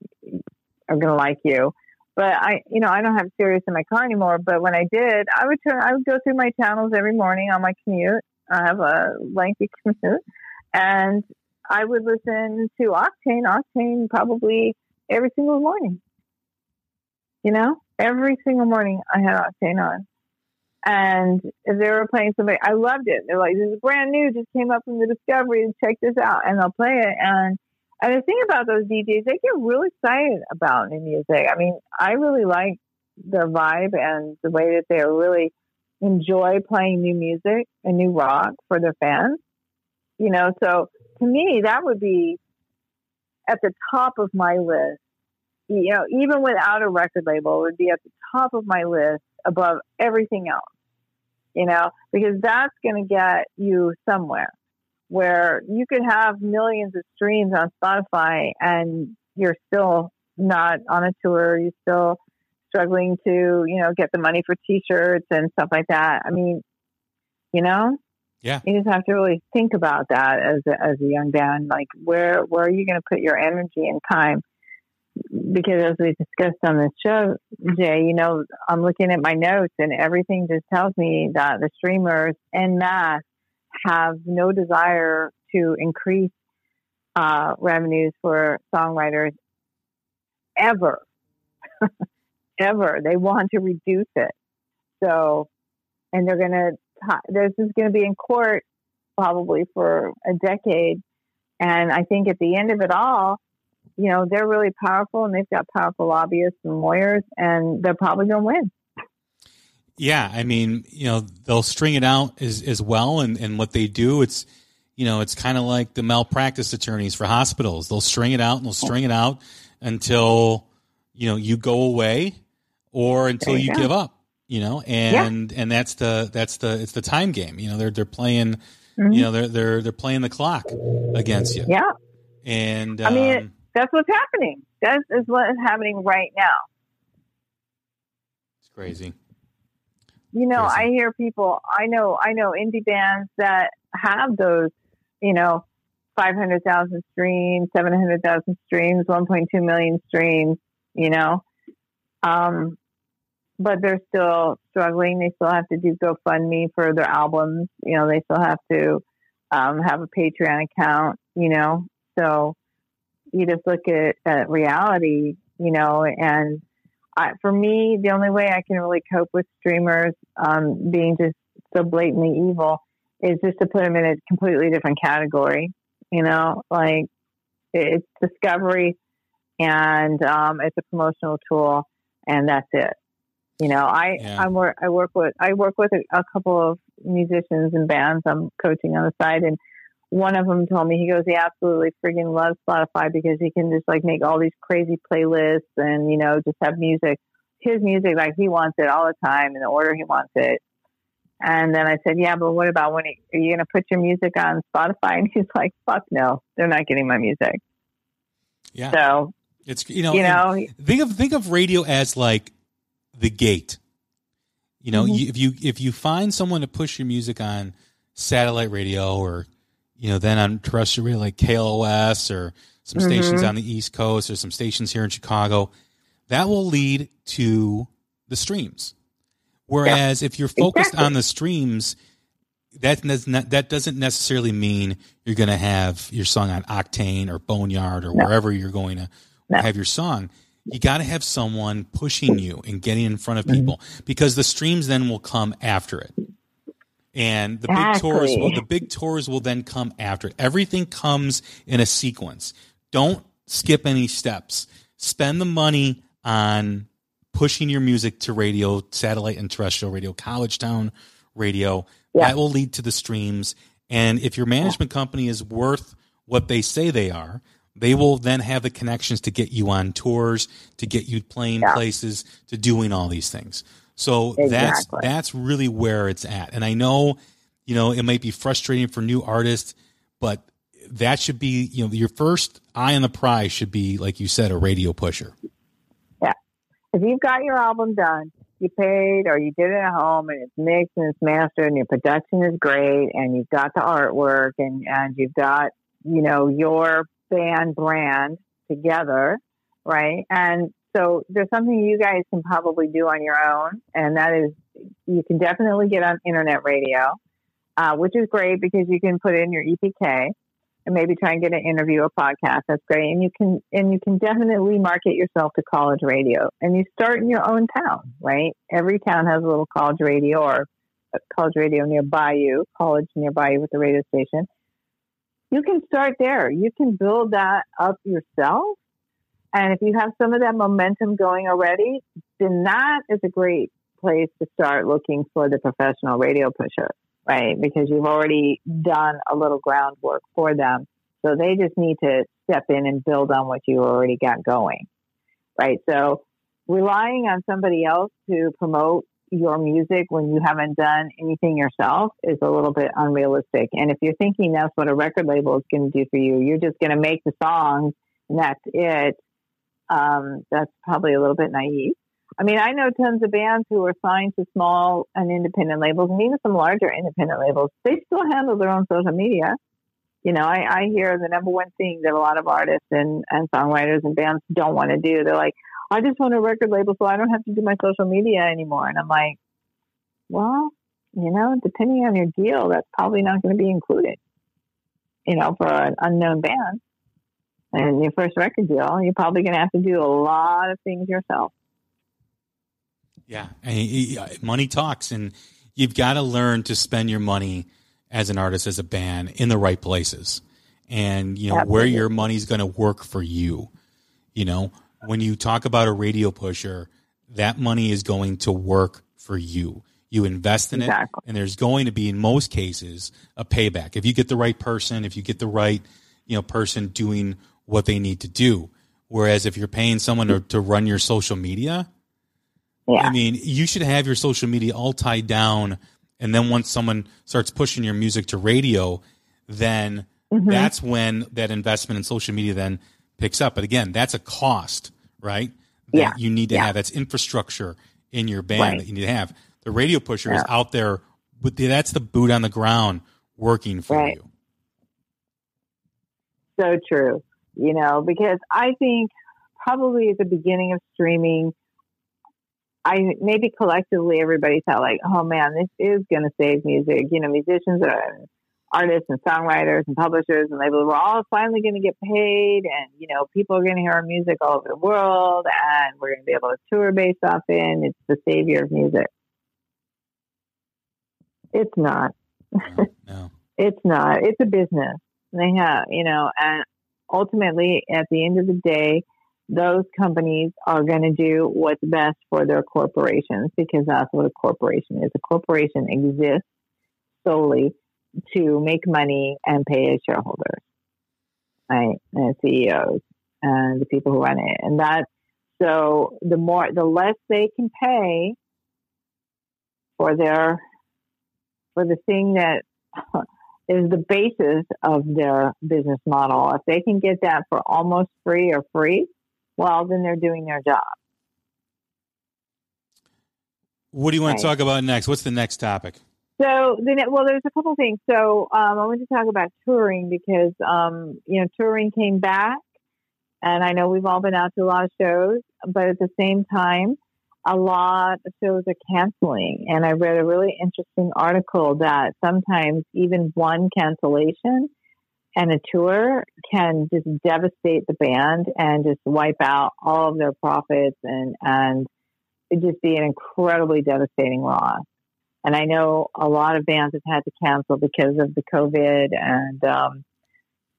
are going to like you. But I, you know, I don't have Sirius in my car anymore. But when I did, I would turn, I would go through my channels every morning on my commute. I have a lengthy commute, and I would listen to Octane, Octane probably every single morning. You know, every single morning I had Octane on. And if they were playing somebody, I loved it. They're like, this is brand new, just came up from the Discovery, check this out. And I'll play it. And, and the thing about those DJs, they get really excited about new music. I mean, I really like their vibe and the way that they really enjoy playing new music and new rock for their fans. You know, so to me, that would be at the top of my list. You know, even without a record label, would be at the top of my list above everything else. You know, because that's going to get you somewhere where you could have millions of streams on Spotify and you're still not on a tour. You're still struggling to, you know, get the money for t-shirts and stuff like that. I mean, you know, Yeah. you just have to really think about that as a, as a young band. Like, where where are you going to put your energy and time? Because as we discussed on this show, Jay, you know, I'm looking at my notes and everything just tells me that the streamers en masse have no desire to increase uh, revenues for songwriters ever, ever. They want to reduce it. So, and they're going to, this is going to be in court probably for a decade. And I think at the end of it all, you know, they're really powerful and they've got powerful lobbyists and lawyers, and they're probably going to win. Yeah, I mean, you know, they'll string it out as as well, and and what they do, it's you know, it's kind of like the malpractice attorneys for hospitals. They'll string it out and they'll string it out until you know you go away or until you you give up. You know, and and that's the that's the it's the time game. You know, they're they're playing. Mhm. You know, they're they're they're playing the clock against you. Yeah, And I mean, um, that's what's happening. That is what is happening right now. it's crazy. You know, I hear people. I know. I know indie bands that have those. You know, five hundred thousand streams, seven hundred thousand streams, one point two million streams. You know, um, but they're still struggling. They still have to do GoFundMe for their albums. You know, they still have to um, have a Patreon account. You know, so you just look at, at reality. You know, and I, for me, the only way I can really cope with streamers um, being just so blatantly evil is just to put them in a completely different category. You know, like it's discovery and um, it's a promotional tool, and that's it. You know, I Yeah. I work I work with I work with a, a couple of musicians and bands I'm coaching on the side, and one of them told me he goes he absolutely freaking loves Spotify because he can just like make all these crazy playlists and you know just have music his music like he wants it all the time in the order he wants it. And then I said, yeah, but what about when he, are you going to put your music on Spotify? And he's like, fuck no, they're not getting my music. Yeah, So it's you know you know, think of think of radio as like the gate. You know, Mhm. you, if you if you find someone to push your music on satellite radio or you know then on terrestrial radio like KLOS or some stations Mhm. on the East Coast or some stations here in Chicago, that will lead to the streams. Whereas yeah. if you're focused exactly. on the streams, that does not, that doesn't necessarily mean you're going to have your song on Octane or Boneyard or no. wherever you're going to no. have your song. You got to have someone pushing you and getting in front of mm-hmm. people mm-hmm. because the streams then will come after it. And the exactly. big tours will, the big tours will then come after. Everything comes in a sequence. Don't skip any steps. Spend the money on pushing your music to radio, satellite and terrestrial radio, college town radio. Yeah. That will lead to the streams. And if your management company is worth what they say they are, they will then have the connections to get you on tours, to get you playing yeah. places, to doing all these things. So exactly. that's that's really where it's at. And I know, you know, it might be frustrating for new artists, but that should be, you know, your first eye on the prize should be, like you said, a radio pusher. Yeah. If you've got your album done, you paid or you did it at home and it's mixed and it's mastered and your production is great and you've got the artwork and, and you've got, you know, your band brand together, right? And so there's something you guys can probably do on your own, and that is you can definitely get on internet radio, uh, which is great because you can put in your EPK and maybe try and get an interview a podcast. That's great, and you can and you can definitely market yourself to college radio, and you start in your own town, right? Every town has a little college radio or college radio nearby you, college nearby you with a radio station. You can start there. You can build that up yourself. And if you have some of that momentum going already, then that is a great place to start looking for the professional radio pusher right? Because you've already done a little groundwork for them. So they just need to step in and build on what you already got going, right? So relying on somebody else to promote your music when you haven't done anything yourself is a little bit unrealistic. And if you're thinking that's what a record label is going to do for you, you're just going to make the songs and that's it. Um, that's probably a little bit naive. I mean, I know tons of bands who are signed to small and independent labels, and even some larger independent labels. They still handle their own social media. You know, I, I hear the number one thing that a lot of artists and, and songwriters and bands don't want to do. They're like, I just want a record label so I don't have to do my social media anymore. And I'm like, well, you know, depending on your deal, that's probably not going to be included, you know, for an unknown band. And your first record deal, you're probably going to have to do a lot of things yourself. Yeah, money talks, and you've got to learn to spend your money as an artist, as a band, in the right places, and you know Absolutely. where your money's going to work for you. You know, when you talk about a radio pusher, that money is going to work for you. You invest in exactly. it, and there's going to be, in most cases, a payback if you get the right person, if you get the right, you know, person doing what they need to do. Whereas if you're paying someone to, to run your social media, yeah. I mean, you should have your social media all tied down. And then once someone starts pushing your music to radio, then mm-hmm. that's when that investment in social media then picks up. But again, that's a cost, right? That yeah. you need to yeah. have. That's infrastructure in your band right. that you need to have. The radio pusher yeah. is out there, but that's the boot on the ground working for right. you. So true. You know, because I think probably at the beginning of streaming, I maybe collectively everybody thought like, oh man, this is going to save music. You know, musicians and artists and songwriters and publishers and labels we're all finally going to get paid, and you know, people are going to hear our music all over the world, and we're going to be able to tour based off in. It's the savior of music. It's not. No, no. it's not. It's a business. They have, you know, and ultimately, at the end of the day those companies are going to do what's best for their corporations because that's what a corporation is. A corporation exists solely to make money and pay its shareholders, right? And CEOs and the people who run it. And that, so the more, the less they can pay for their, for the thing that is the basis of their business model. If they can get that for almost free or free, well, then they're doing their job. What do you want right. to talk about next? What's the next topic? So, then, well, there's a couple things. So, um, I want to talk about touring because, um, you know, touring came back, and I know we've all been out to a lot of shows. but at the same time, a lot of shows are canceling. And I read a really interesting article that sometimes even one cancellation and a tour can just devastate the band and just wipe out all of their profits and, and it just be an incredibly devastating loss. And I know a lot of bands have had to cancel because of the COVID and, um,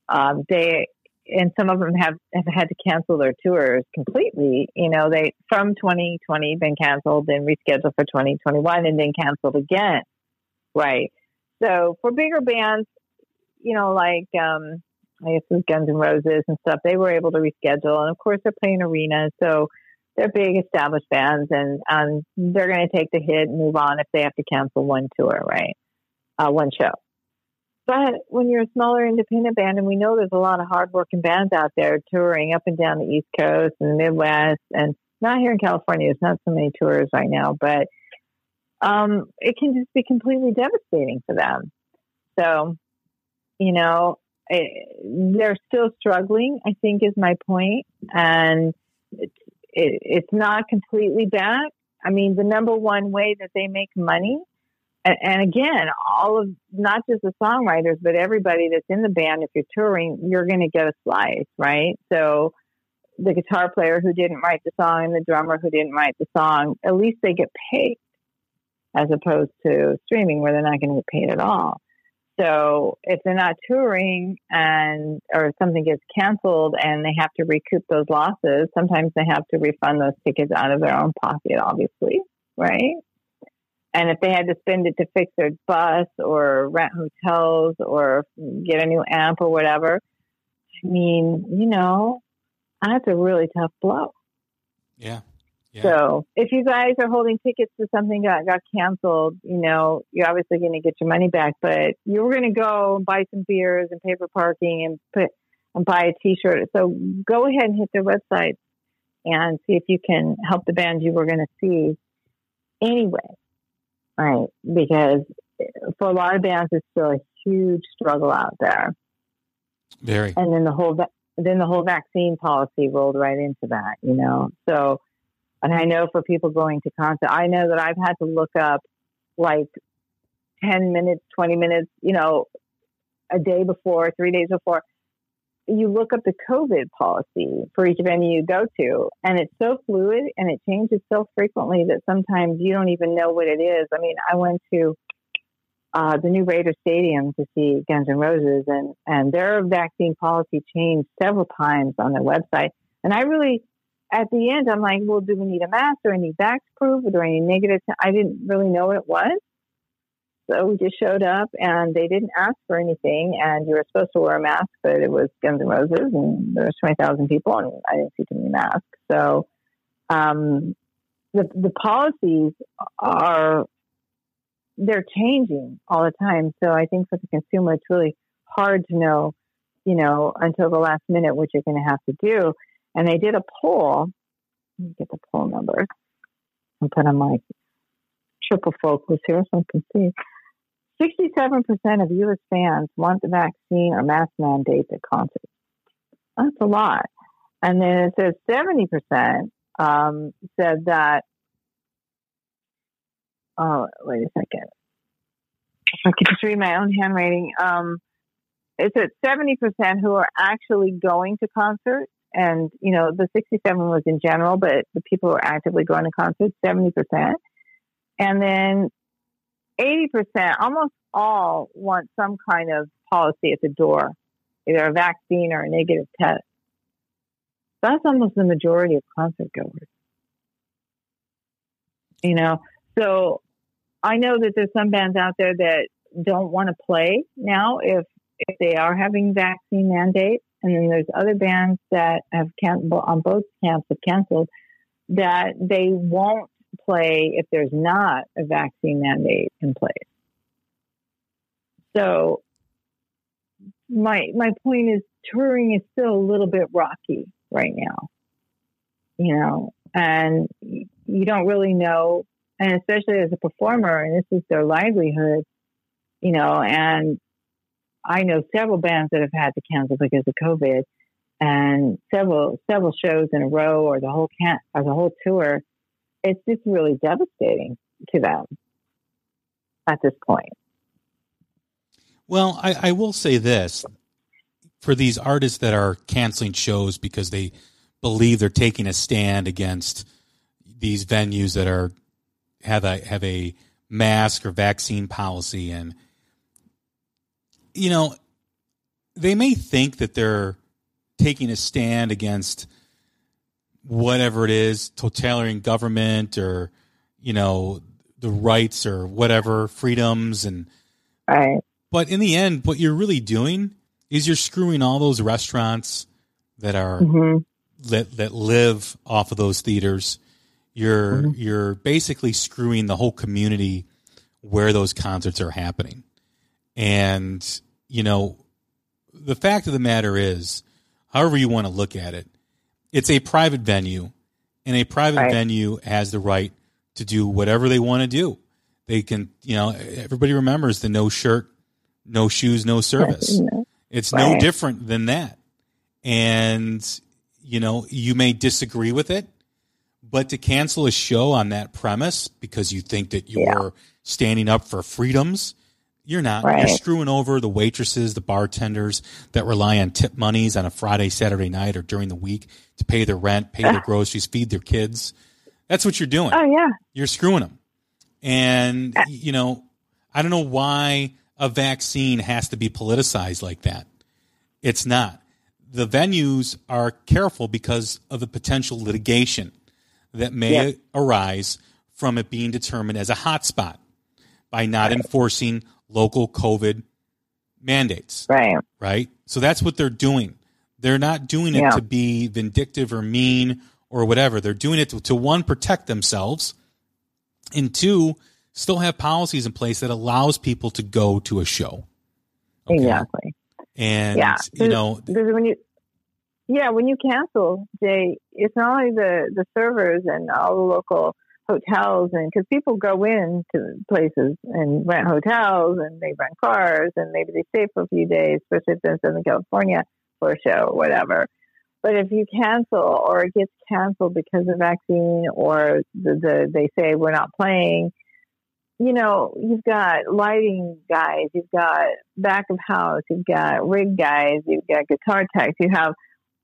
um, they, and some of them have, have had to cancel their tours completely. You know, they, from 2020 been canceled, then rescheduled for 2021 and then canceled again. Right. So for bigger bands, you know, like, um, I guess with Guns N' Roses and stuff, they were able to reschedule. And of course, they're playing arenas. So they're big established bands and, and they're going to take the hit and move on if they have to cancel one tour, right? Uh, one show. But when you're a smaller independent band, and we know there's a lot of hardworking bands out there touring up and down the East Coast and the Midwest, and not here in California, there's not so many tours right now, but um, it can just be completely devastating for them. So, you know, it, they're still struggling, I think is my point. And it's, it, it's not completely back. I mean, the number one way that they make money, and, and again, all of not just the songwriters, but everybody that's in the band, if you're touring, you're going to get a slice, right? So the guitar player who didn't write the song and the drummer who didn't write the song, at least they get paid as opposed to streaming where they're not going to get paid at all. So if they're not touring and or something gets canceled and they have to recoup those losses, sometimes they have to refund those tickets out of their own pocket, obviously, right? And if they had to spend it to fix their bus or rent hotels or get a new amp or whatever, I mean, you know, that's a really tough blow. Yeah. Yeah. So if you guys are holding tickets to something that got canceled, you know, you're obviously going to get your money back, but you were going to go and buy some beers and pay for parking and put and buy a t-shirt. So go ahead and hit their website and see if you can help the band you were going to see anyway. Right. Because for a lot of bands, it's still a huge struggle out there. Very. And then the whole, then the whole vaccine policy rolled right into that, you know? So, and I know for people going to concert, I know that I've had to look up like 10 minutes, 20 minutes, you know, a day before, three days before. You look up the COVID policy for each venue you go to, and it's so fluid and it changes so frequently that sometimes you don't even know what it is. I mean, I went to uh, the new Raider Stadium to see Guns N' Roses, and, and their vaccine policy changed several times on their website. And I really at the end, I'm like, well, do we need a mask? Do I need vax proof? Or need negative? T-? I didn't really know what it was. So we just showed up and they didn't ask for anything. And you were supposed to wear a mask, but it was Guns N' Roses and there was 20,000 people and I didn't see too many masks. So, um, the, the policies are, they're changing all the time. So I think for the consumer, it's really hard to know, you know, until the last minute what you're going to have to do. And they did a poll. Let me get the poll number and put on my triple focus here so I can see. 67% of U.S. fans want the vaccine or mask mandate at concerts. That's a lot. And then it says 70% um, said that, oh, wait a second. If I could just read my own handwriting. Um, it said 70% who are actually going to concerts and, you know, the 67 was in general, but the people who are actively going to concerts, 70%. And then 80%, almost all want some kind of policy at the door, either a vaccine or a negative test. That's almost the majority of concert goers. You know, so I know that there's some bands out there that don't want to play now if if they are having vaccine mandates. And then there's other bands that have canceled on both camps have canceled that they won't play if there's not a vaccine mandate in place. So my my point is touring is still a little bit rocky right now. You know, and you don't really know and especially as a performer and this is their livelihood, you know, and I know several bands that have had to cancel because of COVID. and several several shows in a row or the whole can or the whole tour, it's just really devastating to them at this point. Well, I, I will say this for these artists that are canceling shows because they believe they're taking a stand against these venues that are have a have a mask or vaccine policy and you know they may think that they're taking a stand against whatever it is totalitarian government or you know the rights or whatever freedoms and right but in the end what you're really doing is you're screwing all those restaurants that are mm-hmm. that that live off of those theaters. You're mm-hmm. you're basically screwing the whole community where those concerts are happening. And you know, the fact of the matter is, however you want to look at it, it's a private venue, and a private right. venue has the right to do whatever they want to do. They can, you know, everybody remembers the no shirt, no shoes, no service. It's right. no different than that. And, you know, you may disagree with it, but to cancel a show on that premise because you think that you're yeah. standing up for freedoms, you're not. Right. You're screwing over the waitresses, the bartenders that rely on tip monies on a Friday, Saturday night, or during the week to pay their rent, pay their ah. groceries, feed their kids. That's what you're doing. Oh, yeah. You're screwing them. And, ah. you know, I don't know why a vaccine has to be politicized like that. It's not. The venues are careful because of the potential litigation that may yeah. arise from it being determined as a hotspot by not right. enforcing local COVID mandates. Right. Right. So that's what they're doing. They're not doing it yeah. to be vindictive or mean or whatever. They're doing it to, to one, protect themselves, and two, still have policies in place that allows people to go to a show. Okay? Exactly. And yeah, you know, when you yeah, when you cancel, Jay, it's not only the the servers and all the local hotels, and because people go in to places and rent hotels and they rent cars and maybe they stay for a few days, especially if they're in Southern California for a show or whatever. But if you cancel or it gets canceled because of vaccine or the, the they say we're not playing, you know, you've got lighting guys, you've got back of house, you've got rig guys, you've got guitar techs, you have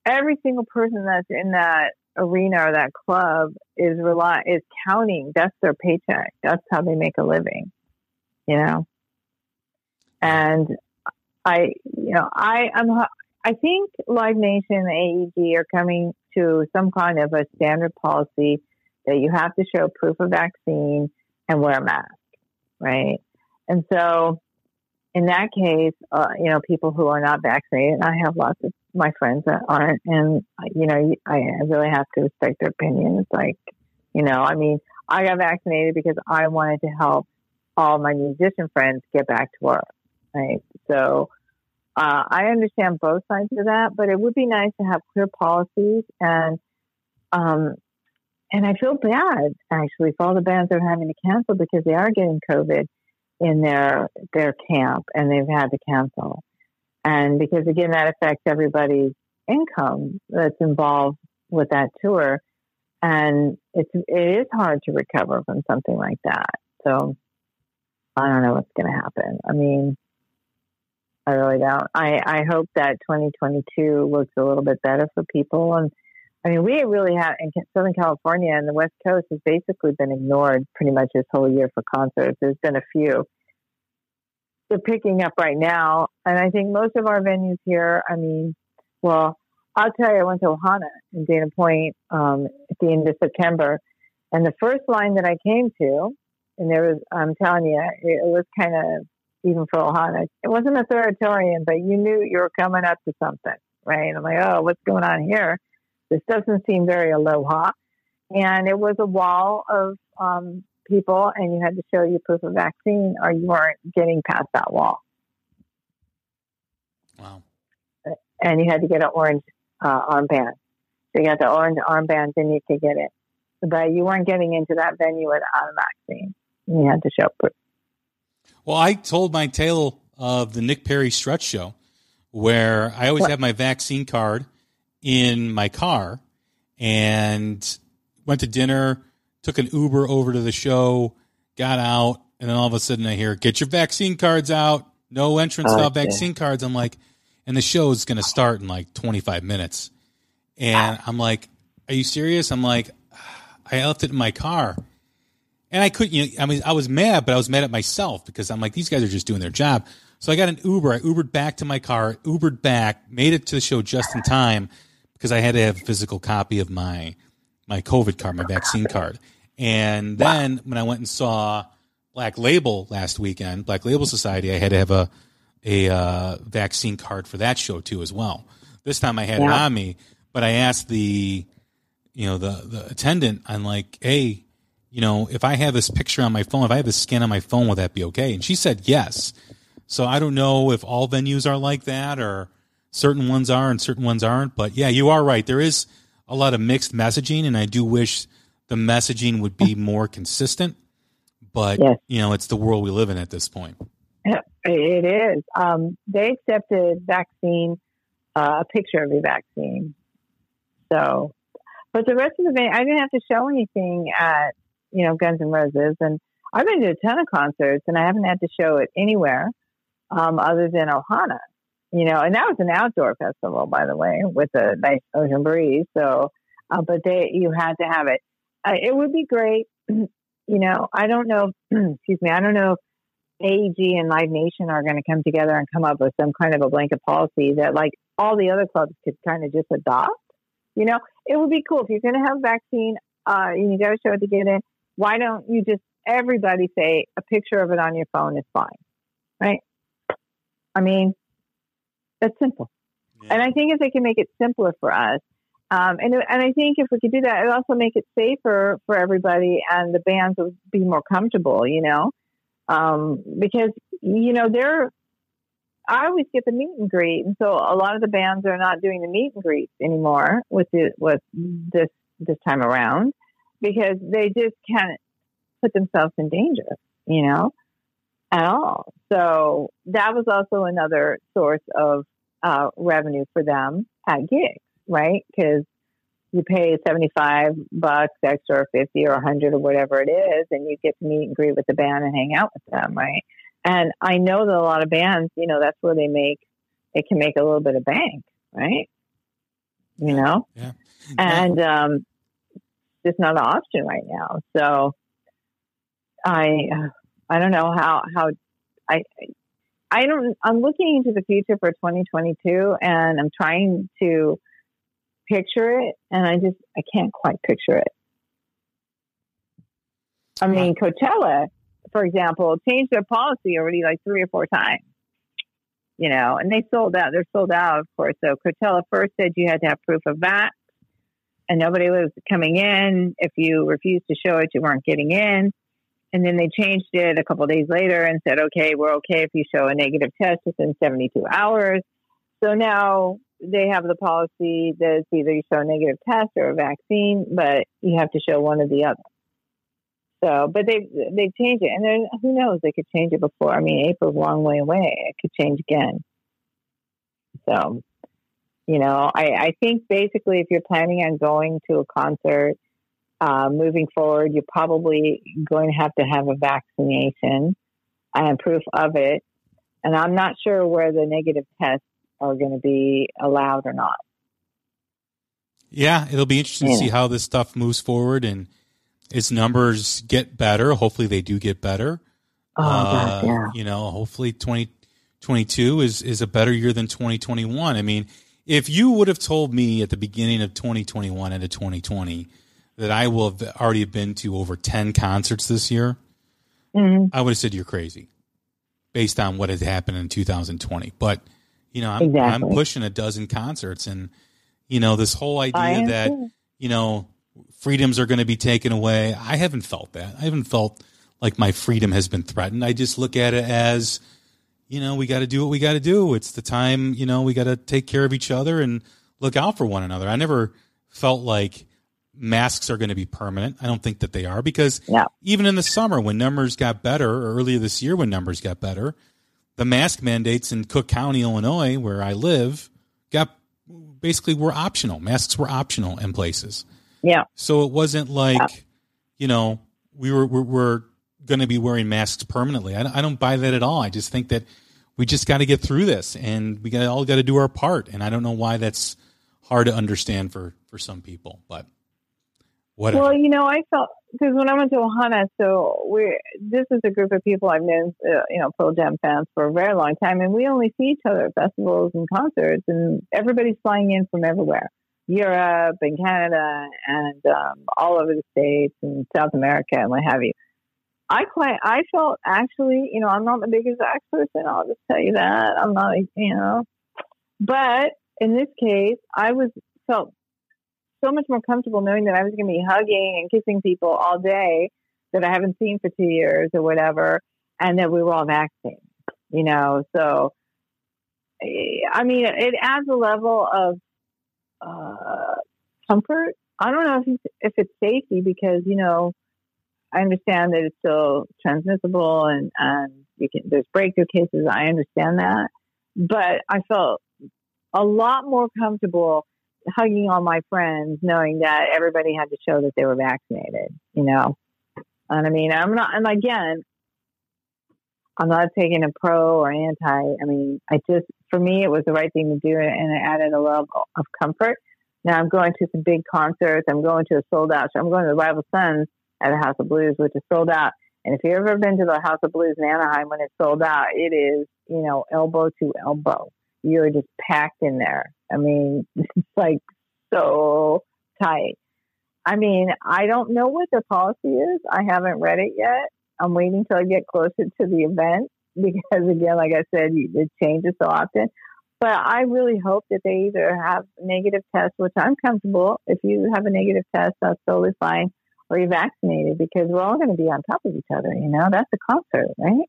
every single person that's in that arena or that club is rely is counting. That's their paycheck. That's how they make a living. You know, and I, you know, I am. I think Live Nation AEG are coming to some kind of a standard policy that you have to show proof of vaccine and wear a mask, right? And so, in that case, uh, you know, people who are not vaccinated, I have lots of my friends that aren't, and you know, I really have to respect their opinions. Like, you know, I mean, I got vaccinated because I wanted to help all my musician friends get back to work, right? So, uh, I understand both sides of that, but it would be nice to have clear policies and, um, and I feel bad actually for all the bands that are having to cancel because they are getting COVID in their their camp and they've had to cancel. And because again, that affects everybody's income that's involved with that tour. And it's, it is hard to recover from something like that. So I don't know what's going to happen. I mean, I really don't. I, I hope that 2022 looks a little bit better for people. And I mean, we really have in Southern California and the West Coast has basically been ignored pretty much this whole year for concerts. There's been a few they're picking up right now. And I think most of our venues here, I mean, well, I'll tell you, I went to Ohana in Dana Point um, at the end of September. And the first line that I came to, and there was, I'm telling you, it, was kind of, even for Ohana, it wasn't authoritarian, but you knew you were coming up to something, right? I'm like, oh, what's going on here? This doesn't seem very aloha. And it was a wall of um, people and you had to show your proof of vaccine or you weren't getting past that wall. Wow. And you had to get an orange uh, armband. So you got the orange armband, then you could get it. But you weren't getting into that venue without a vaccine. You had to show proof. Well, I told my tale of the Nick Perry Stretch Show where I always what? have my vaccine card in my car and went to dinner, took an Uber over to the show, got out, and then all of a sudden I hear, "Get your vaccine cards out! No entrance without Okay. vaccine cards." I'm like, and the show is going to start in like 25 minutes, and I'm like, "Are you serious?" I'm like, I left it in my car. And I couldn't, you know, I mean, I was mad, but I was mad at myself because I'm like, these guys are just doing their job. So I got an Uber. I Ubered back to my car, Ubered back, made it to the show just in time because I had to have a physical copy of my my COVID card, my vaccine card. And then when I went and saw Black Label last weekend, Black Label Society, I had to have a a uh, vaccine card for that show too as well. This time I had it Yeah. on me, but I asked the you know the the attendant, I'm like, hey, you know, if I have this picture on my phone, if I have this scan on my phone, will that be okay? And she said yes. So I don't know if all venues are like that or certain ones are and certain ones aren't. But yeah, you are right. There is a lot of mixed messaging, and I do wish the messaging would be more consistent. But Yes. you know, it's the world we live in at this point. It is. Um, they accepted vaccine, uh, a picture of your vaccine. So, but the rest of the band, I didn't have to show anything at, you know, Guns N' Roses. And I've been to a ton of concerts and I haven't had to show it anywhere um, other than Ohana, you know, and that was an outdoor festival, by the way, with a nice ocean breeze. So, uh, but they, you had to have it. Uh, it would be great. You know, I don't know, excuse me, I don't know if AEG and Live Nation are going to come together and come up with some kind of a blanket policy that, like, all the other clubs could kind of just adopt. You know, it would be cool if you're going to have vaccine uh, and you got to show it to get in. Why don't you just everybody say a picture of it on your phone is fine, right? I mean, that's simple. And I think if they can make it simpler for us, um, and and I think if we could do that, it would also make it safer for everybody, and the bands would be more comfortable. You know, um, because you know they're. I always get the meet and greet, and so a lot of the bands are not doing the meet and greets anymore with the, with this this time around because they just can't put themselves in danger. You know, at all. So that was also another source of uh, revenue for them at gigs, right? Because you pay 75 bucks extra or 50 or 100 or whatever it is, and you get to meet and greet with the band and hang out with them, right? And I know that a lot of bands, you know, that's where they make, they can make a little bit of bank, right? You know? Yeah. And um, it's just not an option right now. So I, I don't know how, how I, I don't, I'm looking into the future for 2022 and I'm trying to picture it and I just, I can't quite picture it. I mean, Coachella, for example, changed their policy already like three or four times, you know, and they sold out. They're sold out, of course. So Coachella first said you had to have proof of that and nobody was coming in. If you refused to show it, you weren't getting in. And then they changed it a couple days later and said, okay, we're okay if you show a negative test within 72 hours. So now they have the policy that it's either you show a negative test or a vaccine, but you have to show one or the other. So, but they they changed it, and then who knows? They could change it before. I mean, April's a long way away. It could change again. So, you know, I I think basically, if you're planning on going to a concert, uh, moving forward, you're probably going to have to have a vaccination and proof of it. And I'm not sure where the negative tests are going to be allowed or not. Yeah, it'll be interesting to see how this stuff moves forward and its numbers get better. Hopefully, they do get better. Oh, Uh, God, yeah. You know, hopefully 2022 is, is a better year than 2021. I mean, if you would have told me at the beginning of 2021 and of 2020 that I will have already been to over 10 concerts this year, Mhm. I would have said you're crazy based on what had happened in 2020. But, you know, I'm, I'm pushing a dozen concerts and, you know, this whole idea that, too. you know, freedoms are going to be taken away. I haven't felt that. I haven't felt like my freedom has been threatened. I just look at it as, you know, we got to do what we got to do. It's the time, you know, we got to take care of each other and look out for one another. I never felt like masks are going to be permanent. I don't think that they are because No. even in the summer when numbers got better, or earlier this year when numbers got better, the mask mandates in Cook County, Illinois, where I live, got basically were optional. Masks were optional in places. Yeah. So it wasn't like, yeah. you know, we were we're, we're going to be wearing masks permanently. I, I don't buy that at all. I just think that we just got to get through this, and we got all got to do our part. And I don't know why that's hard to understand for for some people, but whatever. Well, you know, I felt because when I went to Ohana, so we this is a group of people I've known, uh, you know, Pearl Jam fans for a very long time, and we only see each other at festivals and concerts, and everybody's flying in from everywhere, Europe and Canada, and um, all over the states and South America and what have you. I quite, I felt actually, you know, I'm not the biggest axe person. I'll just tell you that I'm not, you know, but in this case, I was felt so much more comfortable knowing that I was going to be hugging and kissing people all day that I haven't seen for two years or whatever, and that we were all vaccinated, you know. So, I mean, it adds a level of uh, comfort. I don't know if it's, if it's safety because you know I understand that it's still transmissible and and you can there's breakthrough cases. I understand that, but I felt a lot more comfortable hugging all my friends, knowing that everybody had to show that they were vaccinated. You know, and I mean, I'm not. And again, I'm not taking a pro or anti. I mean, I just for me it was the right thing to do, and it added a level of comfort. Now I'm going to some big concerts. I'm going to a sold out. So I'm going to the Rival Sons at the House of Blues, which is sold out. And if you've ever been to the House of Blues in Anaheim when it's sold out, it is you know elbow to elbow you're just packed in there. I mean, it's like so tight. I mean, I don't know what the policy is. I haven't read it yet. I'm waiting till I get closer to the event because, again, like I said, it changes so often. But I really hope that they either have negative tests, which I'm comfortable. If you have a negative test, that's totally fine, or you're vaccinated because we're all going to be on top of each other. You know, that's a concert, right?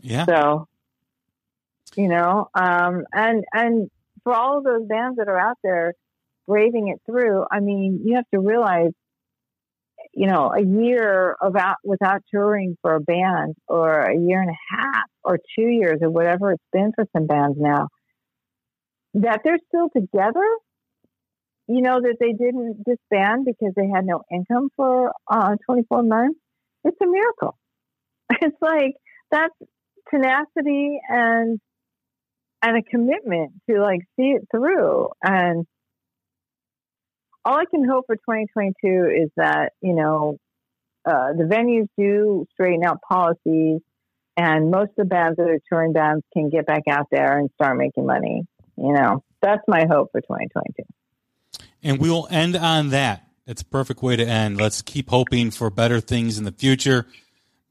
Yeah. So you know, um, and and for all those bands that are out there braving it through, I mean, you have to realize, you know, a year of out, without touring for a band, or a year and a half, or two years, or whatever it's been for some bands now, that they're still together. You know that they didn't disband because they had no income for uh, 24 months. It's a miracle. It's like that's tenacity and and a commitment to like see it through. And all I can hope for 2022 is that, you know, uh, the venues do straighten out policies and most of the bands that are touring bands can get back out there and start making money. You know, that's my hope for 2022. And we will end on that. That's a perfect way to end. Let's keep hoping for better things in the future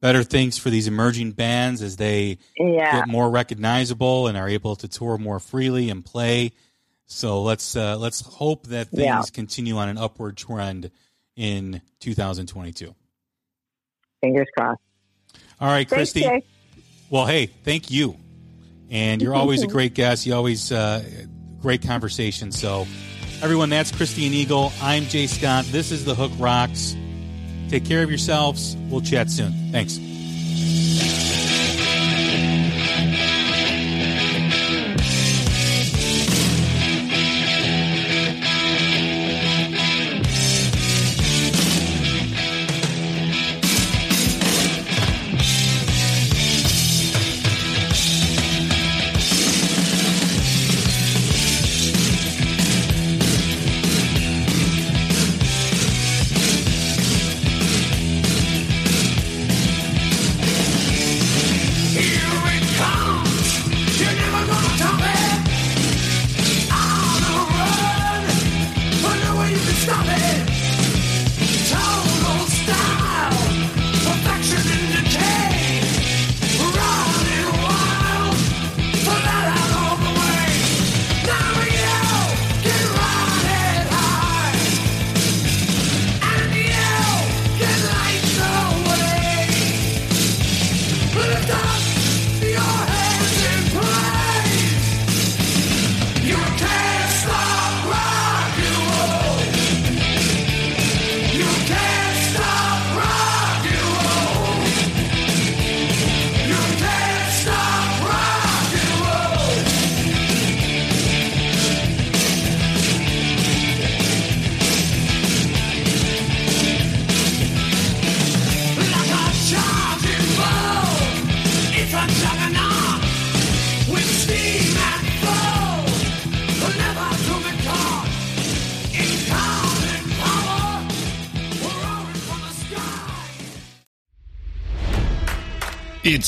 better things for these emerging bands as they yeah. get more recognizable and are able to tour more freely and play. So let's uh, let's hope that things yeah. continue on an upward trend in 2022. Fingers crossed. All right, Thanks, Kristi. Jay. Well, hey, thank you. And you're always a great guest. You always uh, great conversation. So, everyone, that's Kristi Enigl. I'm Jay Scott. This is the Hook Rocks. Take care of yourselves. We'll chat soon. Thanks.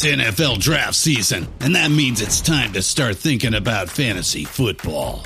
NFL draft season, and that means it's time to start thinking about fantasy football.